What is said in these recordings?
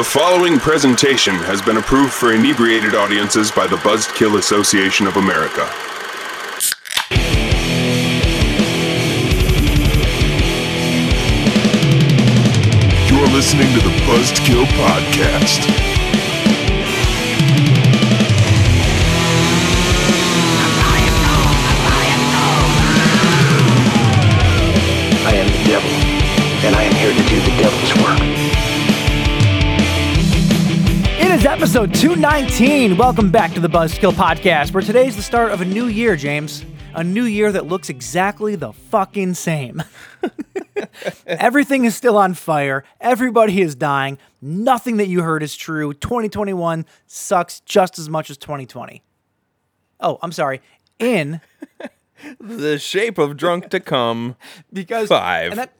The following presentation has been approved for inebriated audiences by the Buzzedkill Association of America. You're listening to the Buzzedkill Podcast. Episode 219. Welcome back to the Buzzedkill Podcast, where today's the start of a new year, James. A new year that looks exactly the fucking same. Everything is still on fire. Everybody is dying. Nothing that you heard is true. 2021 sucks just as much as 2020. Oh, I'm sorry. In The shape of drunk to come. because Five. And that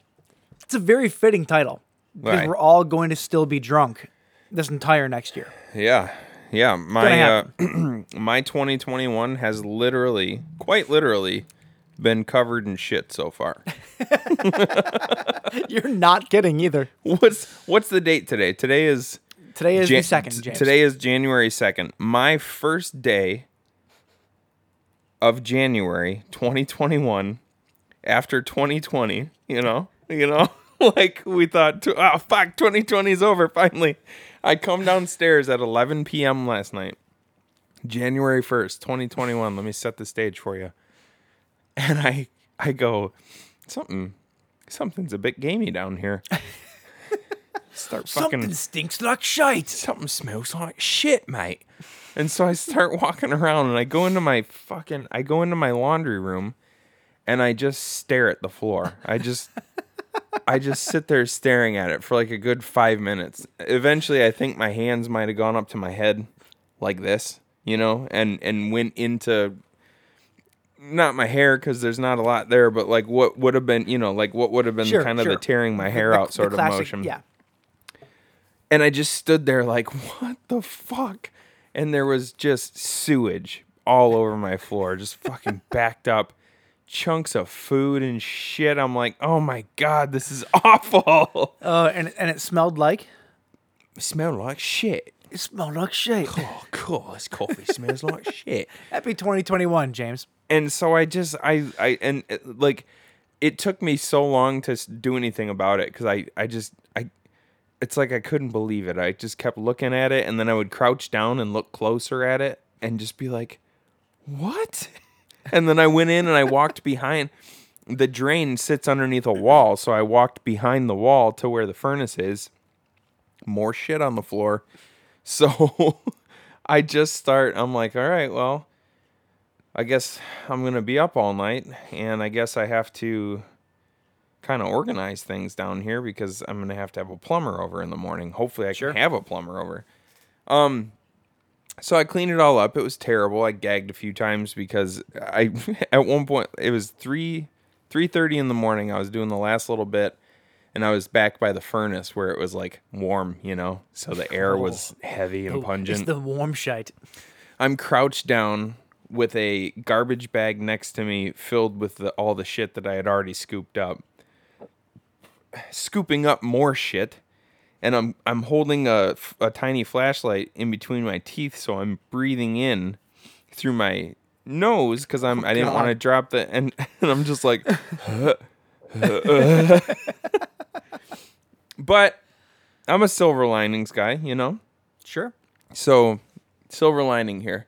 it's a very fitting title because Right. we're all going to still be drunk this entire next year. Yeah. Yeah. My uh, my 2021 has literally, quite literally, been covered in shit so far. You're not kidding either. what's what's the date today? Today is Today is Jan- the second, James. Today is January 2nd. My first day of January 2021 after 2020, you know, you know, like we thought, oh, fuck, 2020 is over finally. I come downstairs at 11 p.m. last night, January 1st, 2021. Let me set the stage for you. And I, I go, something, something's a bit gamey down here. Start fucking Something stinks like shite. something smells like shit, mate. And so I start walking around and I go into my fucking I go into my laundry room and I just stare at the floor. I just I just sit there staring at it for like a good 5 minutes. Eventually I think my hands might have gone up to my head like this, you know, and and went into not my hair because there's not a lot there, but like what would have been, you know, like what would have been Sure, kind of the tearing my hair The- out the sort of classic- motion. Yeah. And I just stood there like, what the fuck? And there was just sewage all over my floor, just fucking backed up. Chunks of food and shit. I'm like, oh my God, this is awful. Uh, and and it smelled like It smelled like shit. it smelled like shit. Oh, cool. This coffee smells like shit. Happy 2021, James. and so I just I I and it, like it took me so long to s- do anything about it because I I just I it's like I couldn't believe it. I just kept looking at it and then I would crouch down and look closer at it and just be like, what? And then I went in and I walked behind. The drain sits underneath a wall, so I walked behind the wall to where the furnace is. More shit on the floor. So I just start. I'm like, all right, well, I guess I'm gonna be up all night, and I guess I have to kind of organize things down here because I'm gonna have to have a plumber over in the morning. Hopefully, I Sure. can have a plumber over. Um, so I cleaned it all up. It was terrible. I gagged a few times because I at one point it was three three thirty in the morning. I was doing the last little bit, and I was back by the furnace where it was like warm, you know, so the air was oh. heavy and oh, pungent. It's the warm shite. I'm crouched down with a garbage bag next to me filled with the, all the shit that I had already scooped up. Scooping up more shit, and I'm I'm holding a, a tiny flashlight in between my teeth, so I'm breathing in through my nose because I'm I didn't oh, want to drop the and, and I'm just like, but I'm a silver linings guy, you know. Sure. So, silver lining here.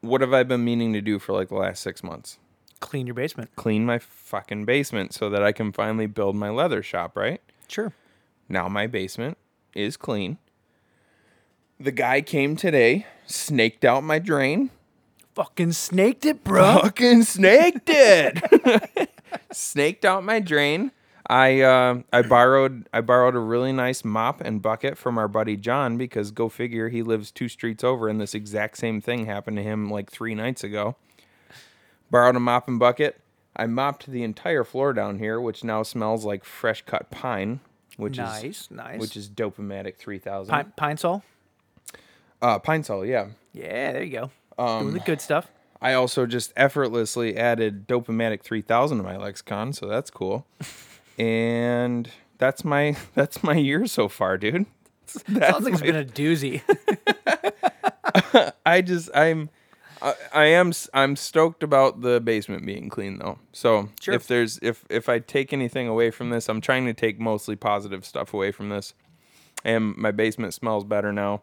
What have I been meaning to do for like the last six months? Clean your basement. Clean my fucking basement so that I can finally build my leather shop, right? Sure. Now my basement is clean. The guy came today, snaked out my drain. Fucking snaked it, bro. Fucking snaked it. snaked out my drain. I uh, I borrowed I borrowed a really nice mop and bucket from our buddy John because go figure he lives two streets over and this exact same thing happened to him like three nights ago. Borrowed a mop and bucket. I mopped the entire floor down here, which now smells like fresh cut pine, which Nice, is nice. which is Dopamatic three thousand. Pine, pine sol. Uh, pine sol, yeah. Yeah, there you go. Um, Doing the good stuff. I also just effortlessly added Dopamatic 3000 to my lexicon, so that's cool. and that's my that's my year so far, dude. Sounds like it's been a doozy. I just I'm I, I am I'm stoked about the basement being clean though. So Sure. if there's if if I take anything away from this, I'm trying to take mostly positive stuff away from this. And my basement smells better now.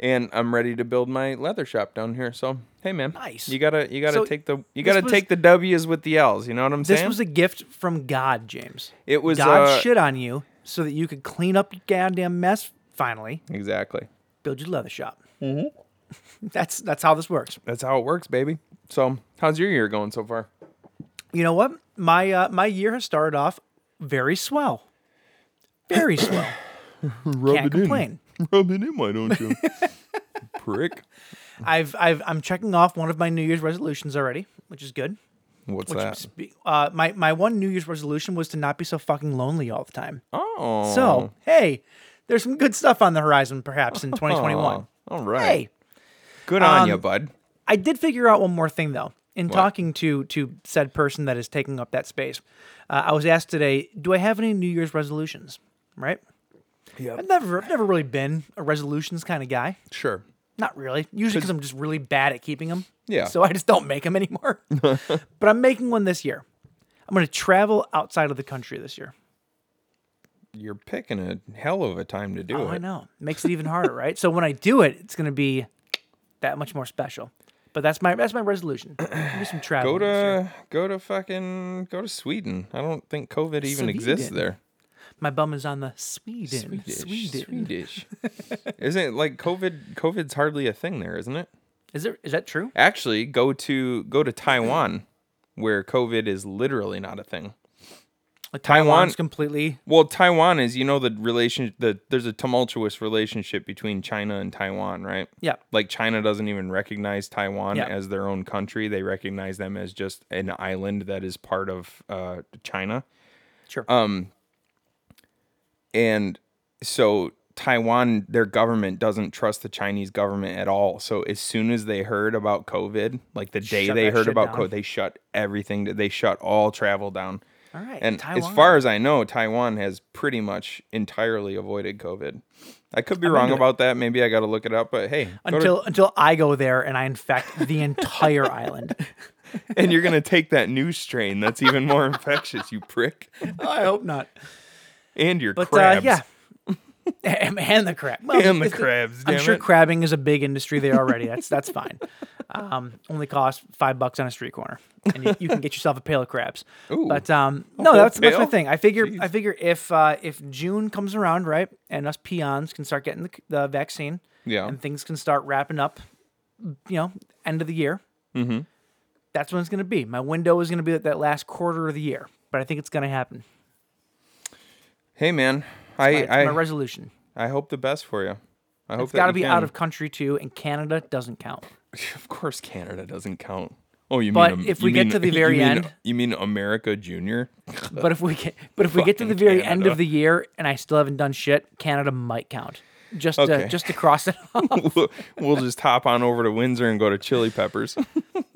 And I'm ready to build my leather shop down here. So hey man, Nice. You gotta you gotta So take the you gotta was- take the W's with the L's. You know what I'm this saying? This was a gift from God, James. it was God uh, shit on you so that you could clean up your goddamn mess. Finally, exactly. build your leather shop. Mm-hmm. That's that's how this works. That's how it works, baby. So how's your year going so far? You know what? My uh, my year has started off very swell, very swell. Can't complain. Rub it in, why don't you? Prick. I've I've I'm checking off one of my New Year's resolutions already, which is good. What's Which that? uh, my my one New Year's resolution was to not be so fucking lonely all the time. Oh. So hey, there's some good stuff on the horizon, perhaps in 2021. Aw, All right. Hey, Good on um, you, bud. I did figure out one more thing though. In talking to to said person that is taking up that space, uh, I was asked today, "Do I have any New Year's resolutions?" Right? Yep. I've never I've never really been a resolutions kind of guy. Sure. Not really. Usually because I'm just really bad at keeping them. Yeah. So I just don't make them anymore. but I'm making one this year. I'm going to travel outside of the country this year. You're picking a hell of a time to do Oh, it. I know. Makes it even harder, right? So when I do it, it's going to be that much more special. But that's my that's my resolution. Do some travel. Go to go to fucking go to Sweden. I don't think COVID even exists there. My bum is on the Sweden. Swedish. Sweden. Swedish. isn't it like COVID COVID's hardly a thing there, isn't it? Is there is that true? Actually, go to go to Taiwan where COVID is literally not a thing. Like Taiwan- Taiwan's completely Well, Taiwan is, you know, the relation the there's a tumultuous relationship between China and Taiwan, right? yeah. Like China doesn't even recognize Taiwan Yeah. as their own country. They recognize them as just an island that is part of uh, China. Sure. Um, and so Taiwan, their government doesn't trust the Chinese government at all. So as soon as they heard about COVID, like the day Shut they heard about down. COVID, they shut everything. They shut all travel down. All right. And Taiwan. as far as I know, Taiwan has pretty much entirely avoided COVID. I could be wrong into it. about that. Maybe I got to look it up. But hey, go to- until until I go there and I infect the entire island. and you're gonna take that new strain that's even more infectious, you prick, I hope not. and your But crabs. uh, yeah. And and the crab. Well, And the it's crabs, I'm sure it. crabbing is a big industry there already. That's that's fine. Um, only costs five bucks on a street corner, and you, you can get yourself a pail of crabs. Ooh. But um, no, that's that's my thing. I figure Jeez. I figure if uh, if June comes around, right, and us peons can start getting the, the vaccine, Yeah. and things can start wrapping up, you know, end of the year. Mm-hmm. That's when it's going to be. My window is going to be at that last quarter of the year, but I think it's going to happen. Hey man, I It's I, my resolution. I hope the best for you. I hope It's got to you be out of country too, and Canada doesn't count. Of course, Canada doesn't count. Oh, you But mean? if you we get mean- to the you very mean- end- you mean America Junior? But if we get, but if we get to the very end of the year and I still haven't done shit, Canada might count. Just Okay. to just to cross it off. we'll, we'll just hop on over to Windsor and go to Chili Peppers.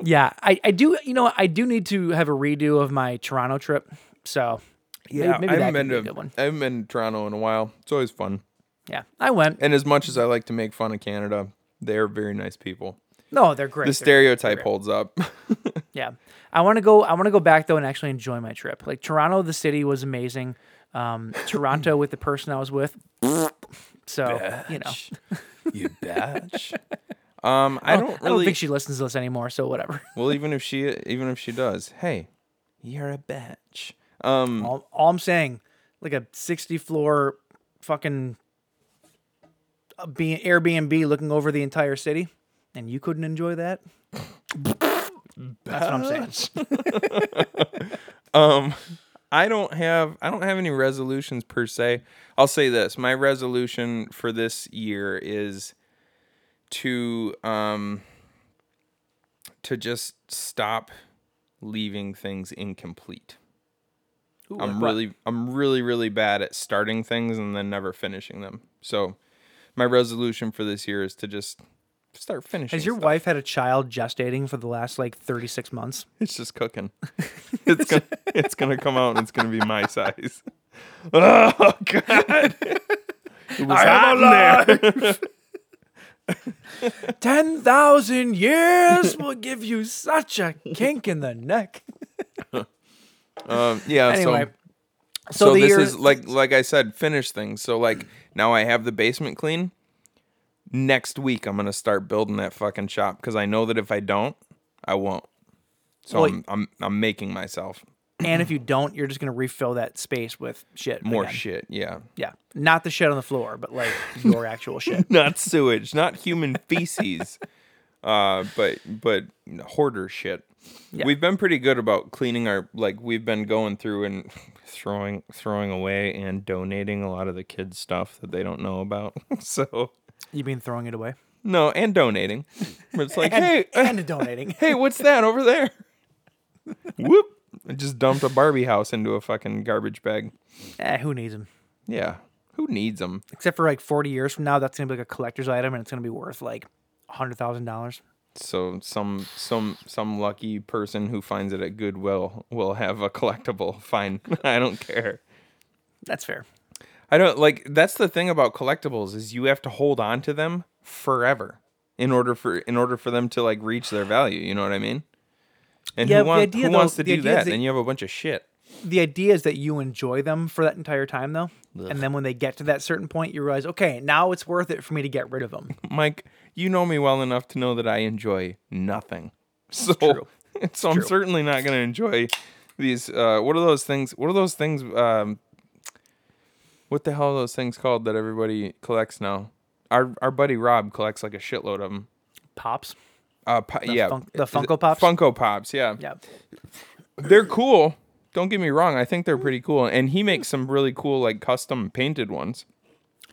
yeah, I, I do. You know. I do need to have a redo of my Toronto trip. So Yeah, maybe, maybe I haven't been to good one. I haven't been to Toronto in a while. It's always fun. Yeah, I went. And as much as I like to make fun of Canada, they're very nice people. No, they're great. The They're- stereotype holds up. Yeah, I want to go. I want to go back though and actually enjoy my trip. Like Toronto, the city was amazing. Um, Toronto with the person I was with. So you know, you batch. Um, I don't I don't really. think she listens to this anymore. So whatever. well, even if she, even if she does, hey, you're a bitch. Um, All, all I'm saying, like a 60 floor fucking uh, be- Airbnb looking over the entire city, and you couldn't enjoy that. That's what I'm saying. um, I don't have, I don't have any resolutions per se. I'll say this: my resolution for this year is to, um, to just stop leaving things incomplete. Ooh, I'm really I'm really really bad at starting things and then never finishing them. So my resolution for this year is to just start finishing. Has your stuff. wife had a child gestating for the last like 36 months? It's just cooking. it's gonna it's gonna come out and it's gonna be my size. Oh god. It was hot in there. Ten thousand years will give you such a kink in the neck. Um, yeah. Anyway, so, so, the this year- is like like I said, finish things. So like now I have the basement clean. Next week I'm gonna start building that fucking shop because I know that if I don't, I won't. So Well, I'm, I'm I'm making myself And if you don't, you're just gonna refill that space with shit. more again. shit. Yeah. Yeah, not the shit on the floor, but like your actual shit. not sewage, not human feces, uh, but but hoarder shit. Yeah. We've been pretty good about cleaning our like we've been going through and throwing throwing away and donating a lot of the kids stuff that they don't know about. so You mean throwing it away? no, and donating. It's like, And, hey, and donating. hey, what's that over there? Whoop! I just dumped a Barbie house into a fucking garbage bag. eh, who needs them? Yeah, who needs them? Except for like 40 years from now, that's gonna be like a collector's item, and it's gonna be worth like hundred thousand dollars. So some some some lucky person who finds it at Goodwill will have a collectible. Fine, I don't care. That's fair. I don't like. That's the thing about collectibles is you have to hold on to them forever in order for in order for them to like reach their value. You know what I mean? And Yeah, who, want, idea, who though- wants to do that? that- Then you have a bunch of shit. The idea is that you enjoy them for that entire time, though, and then when they get to that certain point, you realize, okay, now it's worth it for me to get rid of them. Mike, you know me well enough to know that I enjoy nothing. So, true. so I'm certainly not going to enjoy these. Uh, what are those things? What are those things? Um, what the hell are those things called that everybody collects now? Our our buddy Rob collects like a shitload of them. Pops. Uh, po- yeah, fun- the Funko Pops? Funko Pops, yeah. Yeah. they're cool. Don't get me wrong. I think they're pretty cool, and he makes some really cool like custom painted ones.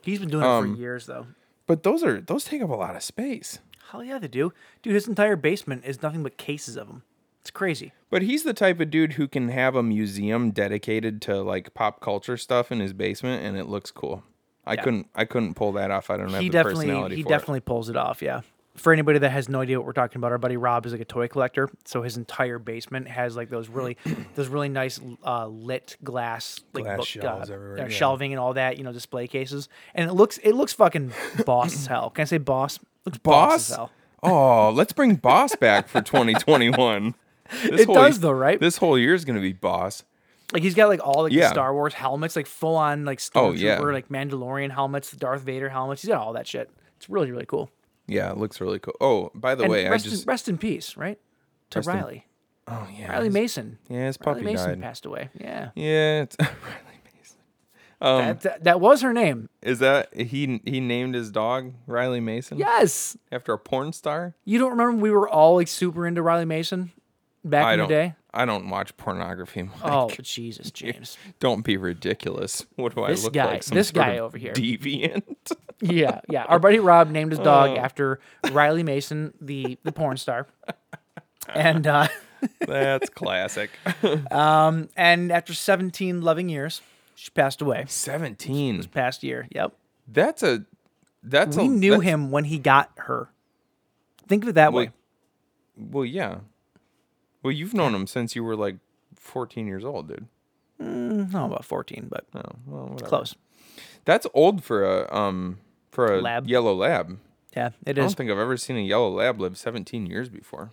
He's been doing it Um, for years, though. But those are those take up a lot of space. Hell yeah, they do. Dude, his entire basement is nothing but cases of them. It's crazy. But he's the type of dude who can have a museum dedicated to like pop culture stuff in his basement, and it looks cool. I couldn't I couldn't pull that off. I don't have he the definitely personality he for definitely pulls it off yeah for anybody that has no idea what we're talking about our buddy rob is like a toy collector so his entire basement has like those really those really nice uh, lit glass like Glass book, shelves uh, everywhere, uh, yeah. shelving and all that you know display cases and it looks it looks fucking boss as hell can i say boss looks boss, Boss. as hell Oh, let's bring Boss back for 2021. This It whole- does though, right? This whole year is gonna be Boss. like he's got like all like Yeah. the star wars helmets like full on like Oh, stormtrooper yeah. like mandalorian helmets the darth vader helmets he's got all that shit it's really really cool Yeah, it looks really cool. Oh, by the and way, I rest, just in, rest in peace right to Rest in- riley oh yeah, riley his- mason yeah, his riley puppy mason died. passed away yeah Yeah, it's Riley Mason. Um, that, that, that was her name. is that he he named his dog Riley Mason? Yes. after a porn star. You don't remember we were all like super into Riley Mason back I in don't. the day? I don't watch pornography. Mike. Oh, Jesus, James. Don't be ridiculous. What do I look guy- like? Some this guy over here. Deviant. yeah, yeah. Our buddy Rob named his Oh. dog after Riley Mason, the the porn star. And uh That's classic. and after 17 loving years, she passed away. Seventeen. this Past year. Yep. That's a. That's We a. knew that's- him when he got her. Think of it that Well, way. well, yeah. Well, you've known him since you were like fourteen years old, dude. No, about 14, but Oh, well, whatever. close. That's old for a um for a Lab. yellow lab. Yeah, it I is. don't think I've ever seen a yellow lab live 17 years before.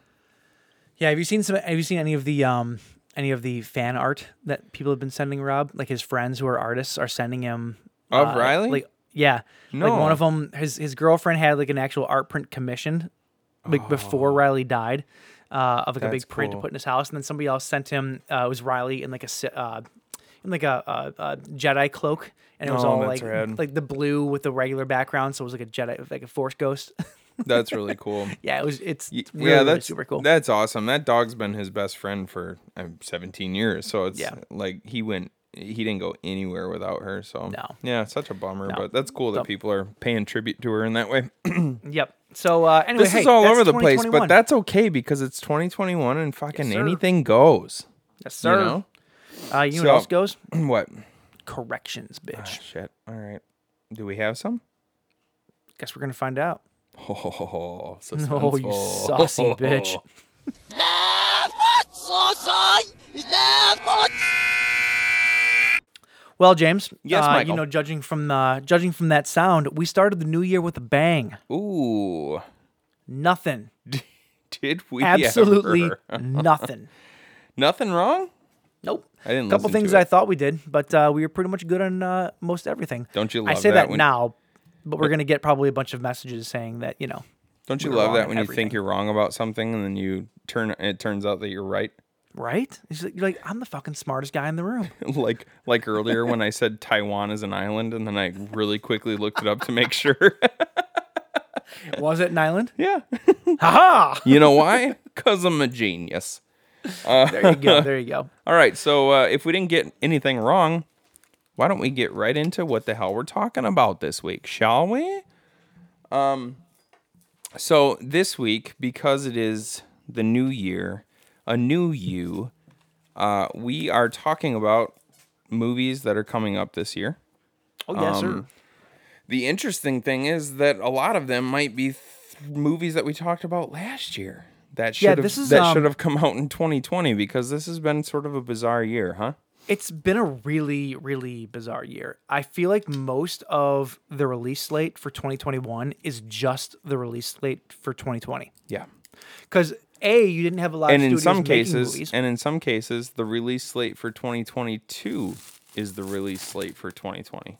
Yeah, have you seen some? Have you seen any of the um any of the fan art that people have been sending Rob? Like his friends who are artists are sending him Of uh, Riley? Like yeah, no. like one of them, his his girlfriend had like an actual art print commissioned like before Riley died. Uh, of like a Oh. Big print cool. to put in his house, and then somebody else sent him. Uh, it was Riley in like a uh, in like a, a, a Jedi cloak, and it was Oh, all like rad. like the blue with the regular background, so it was like a Jedi, like a Force ghost. That's really cool. yeah, it was. It's really, yeah, really that's super cool. That's awesome. That dog's been his best friend for um, 17 years. So it's Yeah. like he went, he didn't go anywhere without her. So No. yeah, such a bummer. No. But that's cool that people are paying tribute to her in that way. Yep. So uh, anyway, this hey, is all over the place, but that's okay because it's 2021 and fucking Yes, anything goes. yes, sir. You know Uh, you know what else goes? what? Corrections, Ah, bitch. shit. All right. Do we have some? Guess we're gonna find out. Oh, Oh, you suspenseful. saucy bitch. Well, James, Yes, uh, you know, judging from the judging from that sound, we started the new year with a bang. Ooh, Nothing, did we absolutely nothing. nothing wrong? Nope. I didn't A couple things. I thought we did, but uh, we were pretty much good on uh, most everything. Don't you I say that that, when- now, but we're gonna get probably a bunch of messages saying that you know, Don't you love that when you everything. think you're wrong about something and then you turn it turns out that you're right? Right? It's like- You're like, I'm the fucking smartest guy in the room. like like earlier when I said Taiwan is an island and then I really quickly looked it up to make sure. Was it an island? yeah. Ha You know why? Cuz I'm a genius. There you go. There you go. All right, so uh, if we didn't get anything wrong, why don't we get right into what the hell we're talking about this week, shall we? Um, so this week, because it is the new year, a new you, uh, we are talking about movies that are coming up this year. Oh yes, sir. Um, The interesting thing is that a lot of them might be th- movies that we talked about last year. That should Yeah, have this is, that um, should have come out in 2020 because this has been sort of a bizarre year, huh? It's been a really, really bizarre year. I feel like most of the release slate for 2021 is just the release slate for 2020. Yeah. Because a, you didn't have a lot And of in some cases, movies. and in some cases, the release slate for 2022 is the release slate for 2020.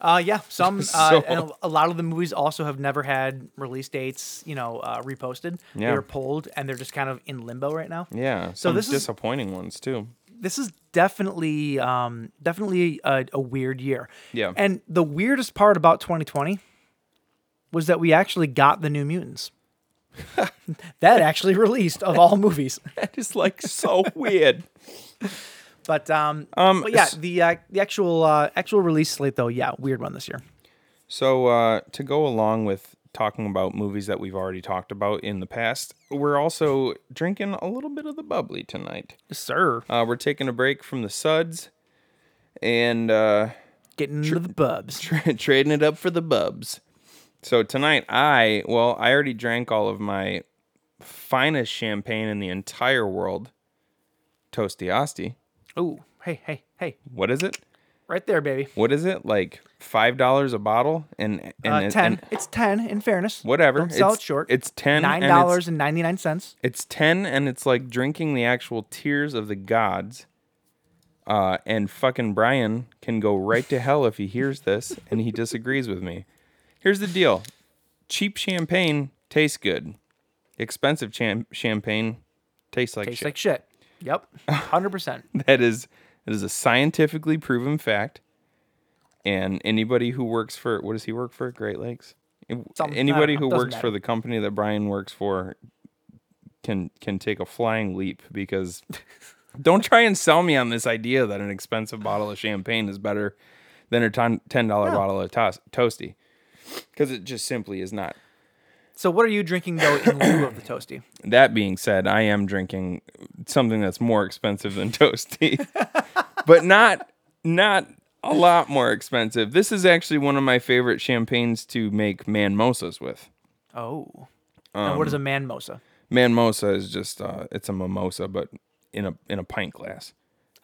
Uh, yeah, some uh, So- and a- lot of the movies also have never had release dates, you know, uh, reposted. Yeah. They're pulled and they're just kind of in limbo right now. Yeah. So some this is- disappointing ones too. This is definitely, um, definitely a, a weird year. Yeah. And the weirdest part about 2020 was that we actually got the New Mutants. that actually released of all movies. That is like so weird. But um, Um, but yeah, the uh, the actual uh, actual release slate though, yeah, weird one this year. So uh, to go along with talking about movies that we've already talked about in the past, we're also drinking a little bit of the bubbly tonight. Sir, Uh, we're taking a break from the suds and uh, getting into the bubs. tra- trading it up for the bubs. So tonight, I well, I already drank all of my finest champagne in the entire world, Toasty Asti. Oh, hey, hey, hey, What is it? right there, baby. What is it? Like five dollars a bottle? And and, Uh, ten. and it's ten. In fairness, whatever. Don't sell It's- it short. It's ten. Nine and it's- dollars and ninety nine cents. It's 10 and it's like drinking the actual tears of the gods. Uh, and fucking Brian can go right to hell if he hears this and he disagrees with me. Here's the deal cheap champagne tastes good, expensive cham- champagne tastes like Tastes shit. like shit. Yep, hundred percent. that is that is a scientifically proven fact. And anybody who works for what does he work for? Great Lakes. Some- I anybody who works for the company that Brian works for can can take a flying leap because don't try and sell me on this idea that an expensive bottle of champagne is better than a ton, ten dollar bottle of toasty because it just simply is not. So, what are you drinking though in lieu of the toasty? That being said, I am drinking something that's more expensive than toasty, but not not a lot more expensive. This is actually one of my favorite champagnes to make manmosas with. Oh, and what is a Um, manmosa? Manmosa is just uh, it's a mimosa, but in a in a pint glass.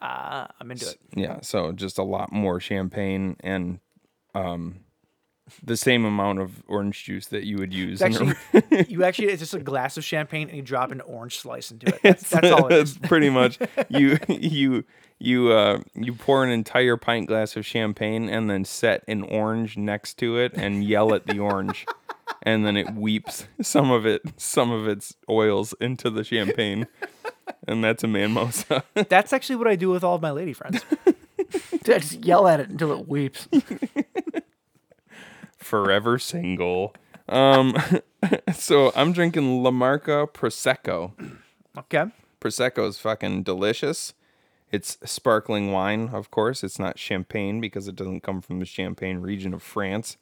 Ah, I'm into it. Yeah, so just a lot more champagne and um, the same amount of orange juice that you would use. In a- actually, you actually, it's just a glass of champagne and you drop an orange slice into it. That's, that's all it That's is. pretty much you you you uh you pour an entire pint glass of champagne and then set an orange next to it and yell at the orange and then it weeps some of it some of its oils into the champagne and that's a manmosa That's actually what I do with all of my lady friends. I just yell at it until it weeps. Forever single um so i'm drinking la marca prosecco Okay. Prosecco is fucking delicious. It's sparkling wine, of course. It's not champagne because it doesn't come from the Champagne region of France.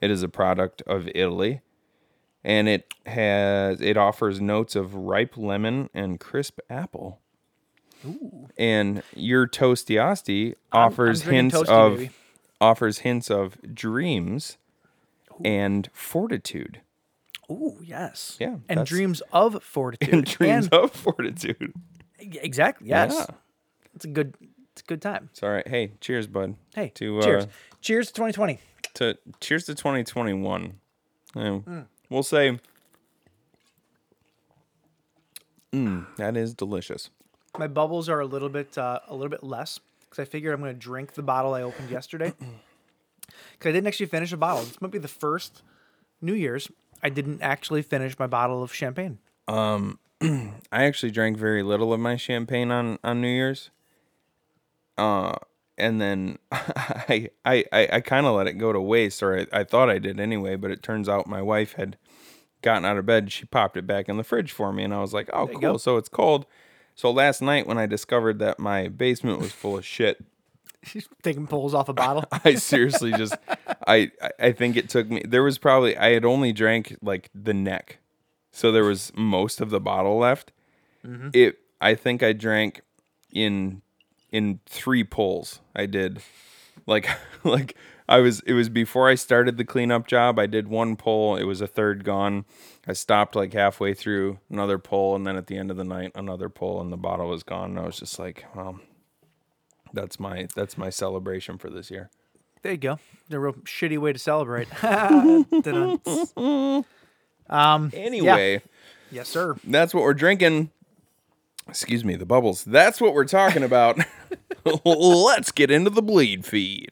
It is a product of Italy. And it has it offers notes of ripe lemon and crisp apple. Ooh. And your toasty asti offers drinking hints Toasty, of baby. offers hints of dreams and fortitude. Ooh, yes. Yeah, And that's- dreams of fortitude. And dreams And- of fortitude. Exactly. Yes. Yeah. It's a good It's a good time. It's all right. Hey, cheers, bud. Hey, to cheers. Uh, cheers to 2020. to cheers to 2021. Yeah, Mm. We'll say. Mm, that is delicious. My bubbles are a little bit uh, a little bit less because I figured I'm going to drink the bottle I opened yesterday. Because I didn't actually finish a bottle. This might be the first New Year's I didn't actually finish my bottle of champagne. Um, I actually drank very little of my champagne on on New Year's. Uh, and then I I I, I kind of let it go to waste, or I, I thought I did anyway. But it turns out my wife had gotten out of bed. She popped it back in the fridge for me, and I was like, "Oh, cool!" go. So it's cold. So last night when I discovered that my basement was full of shit, She's taking pulls off a bottle. I seriously just I I- think it took me there was probably I had only drank like the neck. So there was most of the bottle left. Mm-hmm. It I think I drank in in 3 pulls. I did like like I was it was before I started the cleanup job. I did one pull, it was a third gone. I stopped like halfway through another pull and then at the end of the night another pull and the bottle was gone. And I was just like, well, that's my that's my celebration for this year. There you go. A real shitty way to celebrate. Dun-dun. Um, anyway, yes, sir. that's what we're drinking. Excuse me, the bubbles. That's what we're talking about. Let's get into the bleed feed.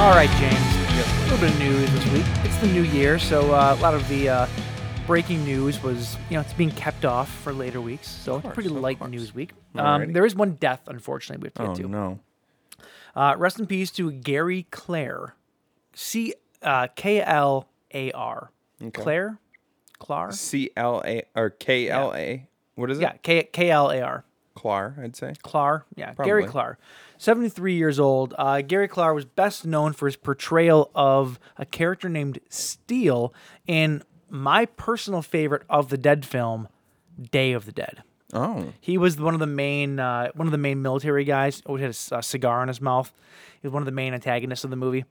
All right, James. A little bit of news this week. It's the new year, so uh, a lot of the uh, breaking news was, you know, it's being kept off for later weeks. So it's pretty light course. news week. Um, there is one death, unfortunately, we have to Oh get to. no. Uh, rest in peace to Gary Clare. C uh, K L A R. Claire? Clar? C L A or K L A. What is it? Yeah, K K L A R. Clar, I'd say. Clar, yeah, Gary Probably. Clar, 73 years old. Uh, Gary Klar was best known for his portrayal of a character named Steel in my personal favorite of the Dead film, Day of the Dead. Oh. He was one of the main uh, one of the main military guys. Always had a cigar in his mouth. He was one of the main antagonists of the movie.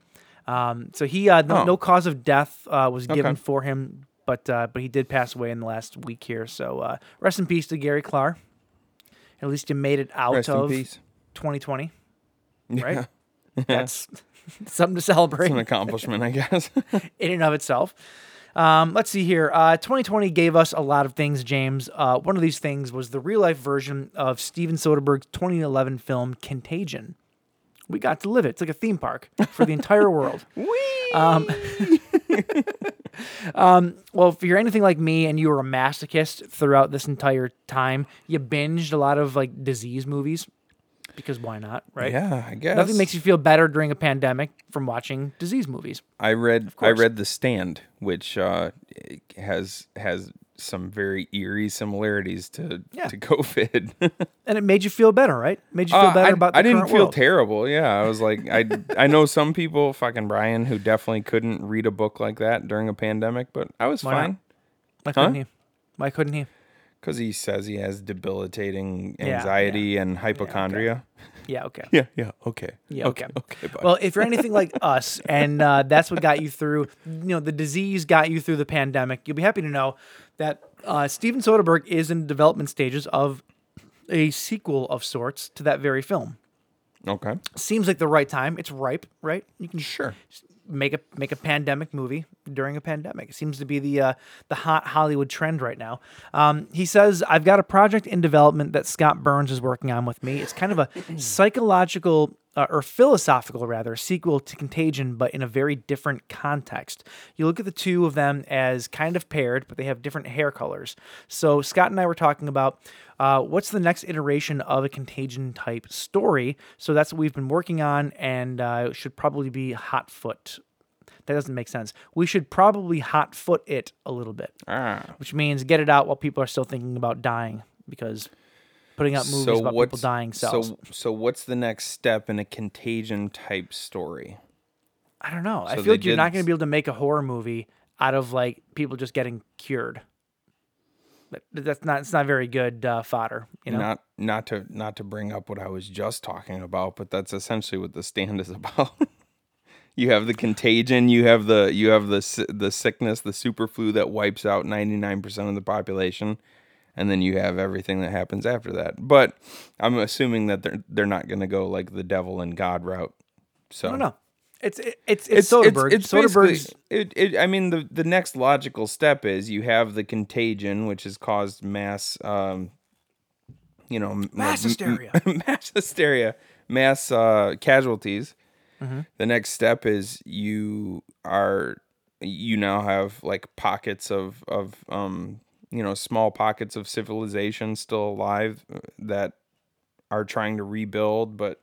Um, so he uh, no, Oh. no cause of death uh, was given Okay. for him, but uh, but he did pass away in the last week here. So uh, rest in peace to Gary Klar. At least you made it out Rest of peace. 2020, Yeah. right? That's something to It's celebrate an accomplishment, I guess. in and of itself. Um, let's see here. Uh, 2020 gave us a lot of things, James. Uh, one of these things was the real life version of Steven Soderbergh's 2011 film Contagion. We got to live it. It's like a theme park for the entire world. Um, um, well, if you're anything like me and you were a masochist throughout this entire time, you binged a lot of like disease movies because why not, right? yeah, I guess. Nothing makes you feel better during a pandemic from watching disease movies. I read I read The Stand, which uh, has has some very eerie similarities to Yeah. to COVID. And it made you feel better, right? Made you feel Uh, better I, about the I didn't feel world. terrible. Yeah, I was like, I I know some people, fucking Brian, who definitely couldn't read a book like that during a pandemic, but I was Why not? fine Why couldn't he? Why couldn't he? Because he says he has debilitating Yeah, anxiety and hypochondria. Yeah, okay. Yeah, yeah, okay, Yeah, okay. okay. bud. Well, if you're anything like us, and uh, that's what got you through, you know, the disease got you through the pandemic, you'll be happy to know that uh, Steven Soderbergh is in development stages of a sequel of sorts to that very film. okay, Seems like the right time. It's ripe, right? You can sure. Make a make a pandemic movie during a pandemic. It seems to be the uh, the hot Hollywood trend right now. Um, he says, "I've got a project in development that Scott Burns is working on with me. It's kind of a psychological." Uh, or philosophical, rather, sequel to Contagion, but in a very different context. You look at the two of them as kind of paired, but they have different hair colors. So, Scott and I were talking about uh, what's the next iteration of a Contagion type story. So, that's what we've been working on, and uh, should probably be Hot Foot that doesn't make sense. We should probably hot foot it a little bit, Ah, which means get it out while people are still thinking about dying because putting out movies about people dying sells. so so what's the next step in a contagion type story? I don't know. I feel like you're not going to be able to make a horror movie out of like people just getting cured. That's not it's not very good uh, fodder. You know. Not not to not to bring up what I was just talking about, but that's essentially what the stand is about. you have the contagion, you have the you have the the sickness, the super flu that wipes out 99% of the population, and then you have everything that happens after that. But I'm assuming that they're they're not going to go like the devil and God route. So no, know. It's it, it's it's, Soderbergh. basically- Soderbergh's It, it, I mean, the the next logical step is you have the contagion, which has caused mass, um, you know, Mass hysteria. mass hysteria, mass uh, casualties. Mm-hmm. The next step is you are you now have like pockets of of um you know small pockets of civilization still alive uh, that are trying to rebuild, but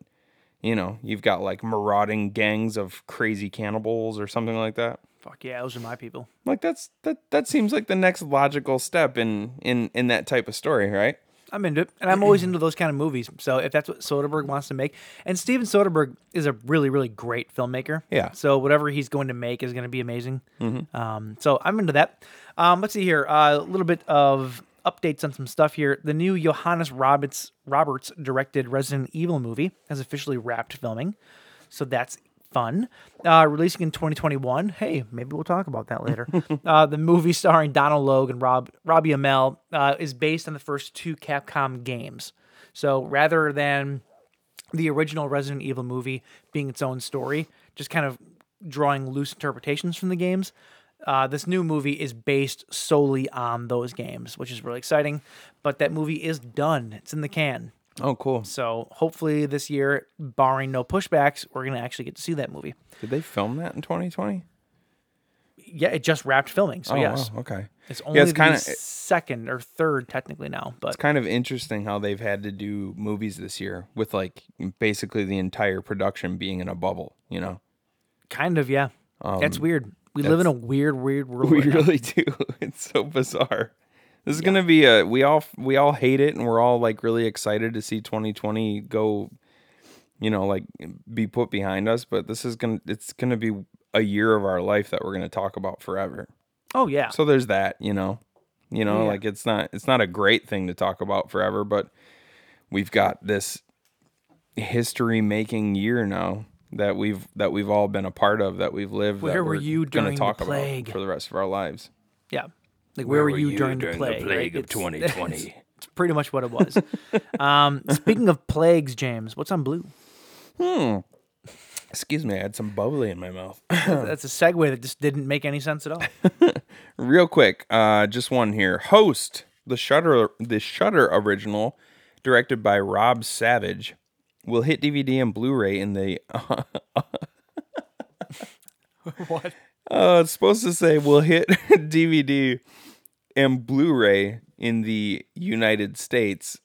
you know you've got like marauding gangs of crazy cannibals or something like that. fuck yeah, those are my people. Like that's that that seems like the next logical step in in in that type of story, right? I'm into it, and I'm always into those kind of movies. So if that's what Soderbergh wants to make, and Steven Soderbergh is a really, really great filmmaker. Yeah. So whatever he's going to make is going to be amazing. Um, so I'm into that. Um, let's see here. Uh, a little bit of updates on some stuff here. The new Johannes Roberts Roberts directed Resident Evil movie has officially wrapped filming. So that's fun. Uh, releasing in 2021. Hey, maybe we'll talk about that later. uh, the movie starring Donal Logue and Rob Robbie Amell uh, is based on the first two Capcom games. So rather than the original Resident Evil movie being its own story, just kind of drawing loose interpretations from the games. Uh, this new movie is based solely on those games, which is really exciting. But that movie is done; it's in the can. Oh, cool. So hopefully this year, barring no pushbacks, we're gonna actually get to see that movie. Did they film that in 2020? Yeah, it just wrapped filming, so oh, yes, wow, okay. it's only it's the kinda- second or third technically now. But It's kind of interesting how they've had to do movies this year with like basically the entire production being in a bubble. You know, kind of, yeah, that's weird. We live in a weird, weird world. Um, we right really do. It's so bizarre. This is gonna be a we all we all hate it and we're all like really excited to see 2020 go, you know, like be put behind us. But this is gonna it's gonna be a year of our life that we're gonna talk about forever. Oh yeah, So there's that, you know. You know, Yeah. like it's not it's not a great thing to talk about forever, but we've got this history making year now that we've that we've all been a part of that we've lived Where that were you during the plague? about for the rest of our lives. yeah. Like where, were you, during, the plague? right? It's- 2020? It's pretty much what it was. um, speaking of plagues, James, what's on blue? Excuse me, I had some bubbly in my mouth. That's a segue that just didn't make any sense at all. Real quick, uh, just one here. Host, the Shutter the Shutter original, directed by Rob Savage, will hit DVD and Blu-ray in the what? Uh, it's supposed to say will hit DVD and Blu-ray in the United States,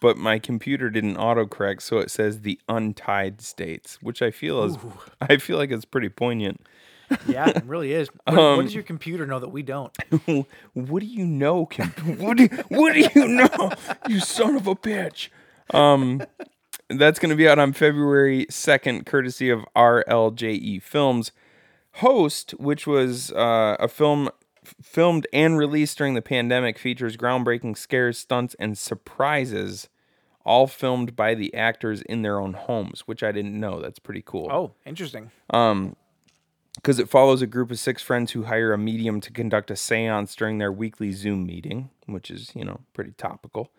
but my computer didn't autocorrect, so it says the untied states, which I feel is I feel like it's pretty poignant. Yeah, it really is. What, Um, what does your computer know that we don't? what do you know, what do you, what do you know, you son of a bitch? Um, that's going to be out on February second, courtesy of RLJE Films. Host, which was uh, a film filmed and released during the pandemic, features groundbreaking scares, stunts, and surprises, all filmed by the actors in their own homes, which I didn't know. That's pretty cool Oh, interesting. Um, because it follows a group of six friends who hire a medium to conduct a seance during their weekly Zoom meeting, which is, you know, pretty topical.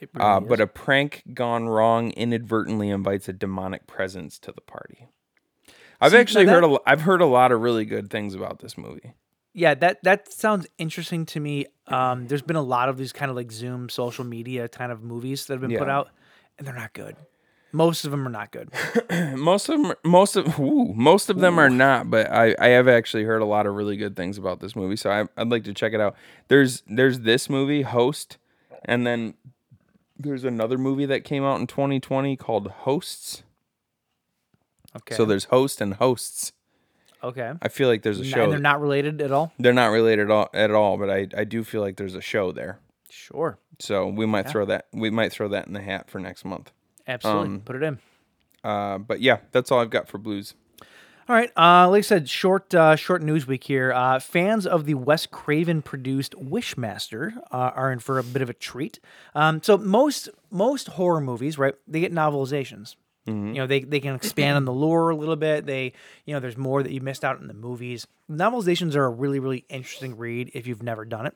Really Uh, but a prank gone wrong inadvertently invites a demonic presence to the party. I've See, actually heard that- a, l- I've heard a lot of really good things about this movie. Yeah, that that sounds interesting to me. Um, there's been a lot of these kind of like Zoom social media kind of movies that have been put out, and they're not good. Most of them are not good. Most of them, most of ooh, most of them are not, but I, I have actually heard a lot of really good things about this movie, so I, I'd like to check it out. There's there's this movie Host, and then there's another movie that came out in 2020 called Hosts. Okay. So there's Host and Hosts. Okay. I feel like there's a show. and they're not related at all. they're not related at all, at all, but I, I do feel like there's a show there. Sure. So we might throw that we might throw that in the hat for next month. Absolutely. Um, Put it in. Uh, but yeah, that's all I've got for blues. All right. Uh, like I said, short uh, short news week here. Uh, fans of the Wes Craven produced Wishmaster uh, are in for a bit of a treat. Um, so most most horror movies, right? They get novelizations. You know, they, they can expand on the lore a little bit. They, you know, there's more that you missed out in the movies. Novelizations are a really, really interesting read if you've never done it.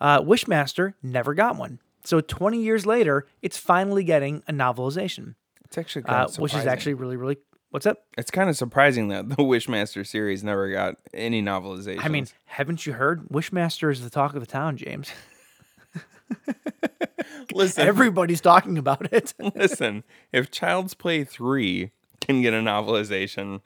Uh, Wishmaster never got one. So 20 years later, it's finally getting a novelization, It's actually uh, kind of which is actually really, really. What's up? it's kind of surprising that the Wishmaster series never got any novelization. I mean, haven't you heard? Wishmaster is the talk of the town, James. listen, Everybody's talking about it. listen. If Child's Play three can get a novelization,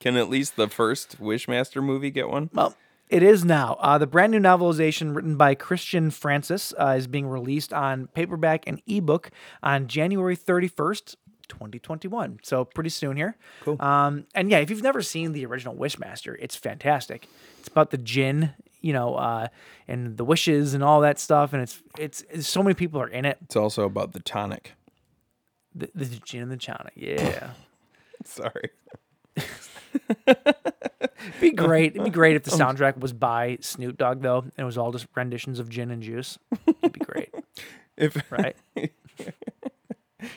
can at least the first Wishmaster movie get one? well, it is now. Uh, the brand new novelization written by Christian Francis uh, is being released on paperback and ebook on January 31st. 2021. So pretty soon here. Cool. Um, and yeah, if you've never seen the original Wishmaster, it's fantastic. It's about the djinn, you know, uh, and the wishes and all that stuff. And it's, it's, it's so many people are in it. It's also about the tonic. The, the djinn and the tonic. Yeah. Sorry. It'd be great. It'd be great if the soundtrack was by Snoop Dogg though, and it was all just renditions of gin and juice. It'd be great, If right?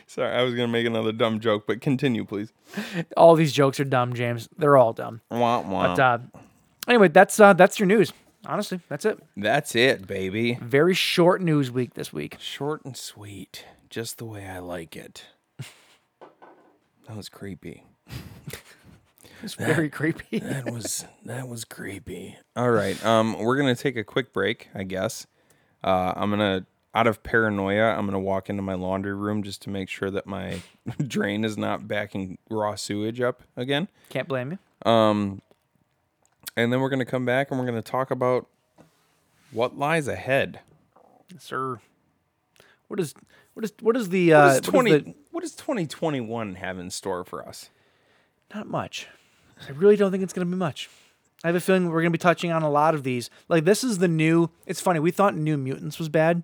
sorry, I was gonna make another dumb joke, but continue, please. all these jokes are dumb, James. They're all dumb. Wah, wah. But uh, anyway, that's uh, that's your news. Honestly, that's it. That's it, baby. Very short news week this week. Short and sweet, just the way I like it. That was creepy. It's very creepy. That was that was creepy. All right, um, we're gonna take a quick break, I guess. Uh, I'm gonna, out of paranoia, I'm gonna walk into my laundry room just to make sure that my drain is not backing raw sewage up again. Can't blame you. And then we're gonna come back and we're gonna talk about what lies ahead. sir. What is what is what is the What uh, does what is twenty? the- what does 2021 have in store for us? not much. I really don't think it's going to be much. I have a feeling we're going to be touching on a lot of these. Like this is the new. It's funny. We thought New Mutants was bad.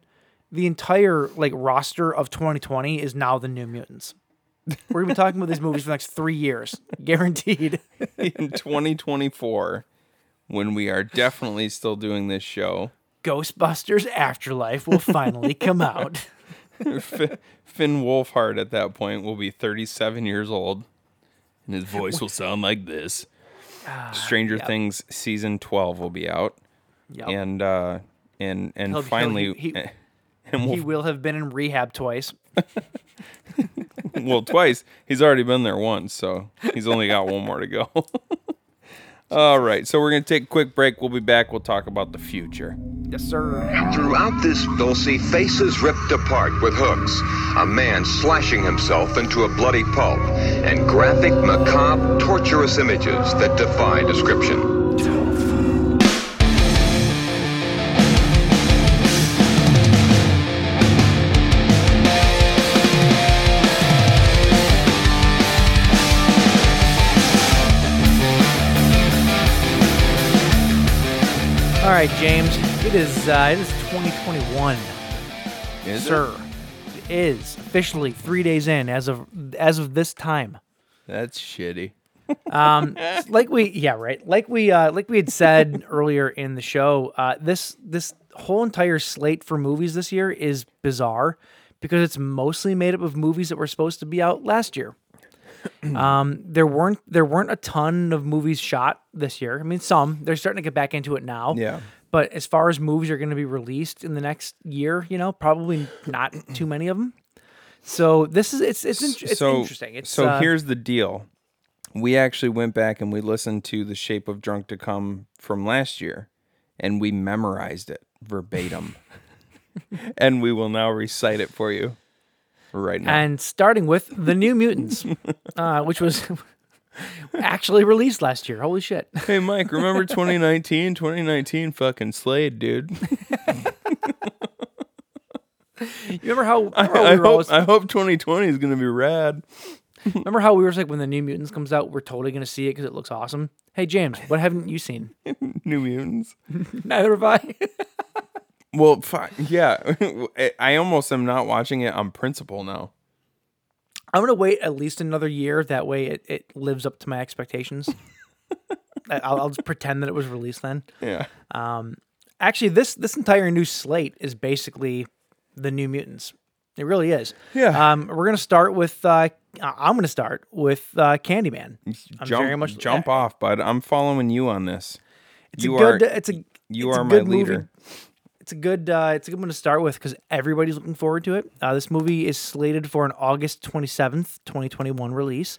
The entire like roster of 2020 is now the New Mutants. We're going to be talking about these movies for the next three years, guaranteed. in 2024, when we are definitely still doing this show, Ghostbusters Afterlife will finally come out. Finn Wolfhard at that point will be 37 years old, and his voice will sound like this. Stranger Things season 12 will be out, Yep. and uh, and and He'll- he'll- finally, he- he- and we'll, will have been in rehab twice. well, twice. He's already been there once, so he's only got one more to go. All right, so we're gonna take a quick break. We'll be back. We'll talk about the future. Yes, sir. Throughout this, they'll see faces ripped apart with hooks, a man slashing himself into a bloody pulp, and graphic, macabre, torturous images that defy description. All right, James. It is uh, it is 2021. Is it? sir. It is officially three days in as of as of this time. That's shitty. um, Like we, yeah, right. Like we, uh, like we had said earlier in the show, uh, this this whole entire slate for movies this year is bizarre because it's mostly made up of movies that were supposed to be out last year. Um, there weren't there weren't a ton of movies shot this year. I mean, some they're starting to get back into it now. Yeah. But as far as movies are going to be released in the next year, you know, probably not too many of them. So this is it's it's, in- it's so, interesting. It's so uh, here's the deal. We actually went back and we listened to The Shape of Drunk to Come from last year, and we memorized it verbatim. and we will now recite it for you right now. and starting with the New Mutants, uh, which was actually released last year. Holy shit! hey, Mike, remember 2019? 2019 fucking slayed, dude. You remember how, I, remember I we hope, always, I hope 2020 is going to be rad. remember how we were like when the New Mutants comes out, we're totally gonna see it because it looks awesome. Hey James, what haven't you seen? New Mutants. Neither have I. Well, fi- yeah. I almost am not watching it on principle now. I'm gonna wait at least another year. That way, it, it lives up to my expectations. I'll, I'll just pretend that it was released then. Yeah. Um, Actually, this this entire new slate is basically the New Mutants. It really is. Yeah. Um, we're gonna start with. Uh, I'm gonna start with uh, Candyman. I'm jump, very much jump off, bud. I'm following you on this. It's you a good. are it's a. you it's a are my leader. movie. It's a good. Uh, it's a good one to start with because everybody's looking forward to it. Uh, this movie is slated for an August 27th, 2021 release.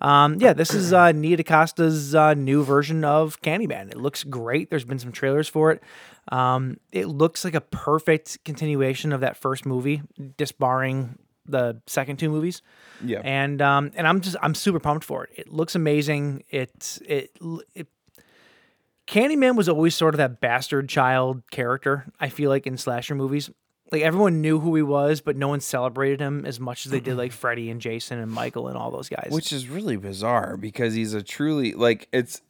Um, yeah, this is uh, Nia DaCosta's uh, new version of Candyman. It looks great. There's been some trailers for it. Um, it looks like a perfect continuation of that first movie, disbarring the second two movies. Yeah. And um, and I'm just I'm super pumped for it. It looks amazing. It it it Candyman was always sort of that bastard child character, I feel like, in slasher movies. Like everyone knew who he was, but no one celebrated him as much as they did like Freddy and Jason and Michael and all those guys. Which is really bizarre because he's a truly like it's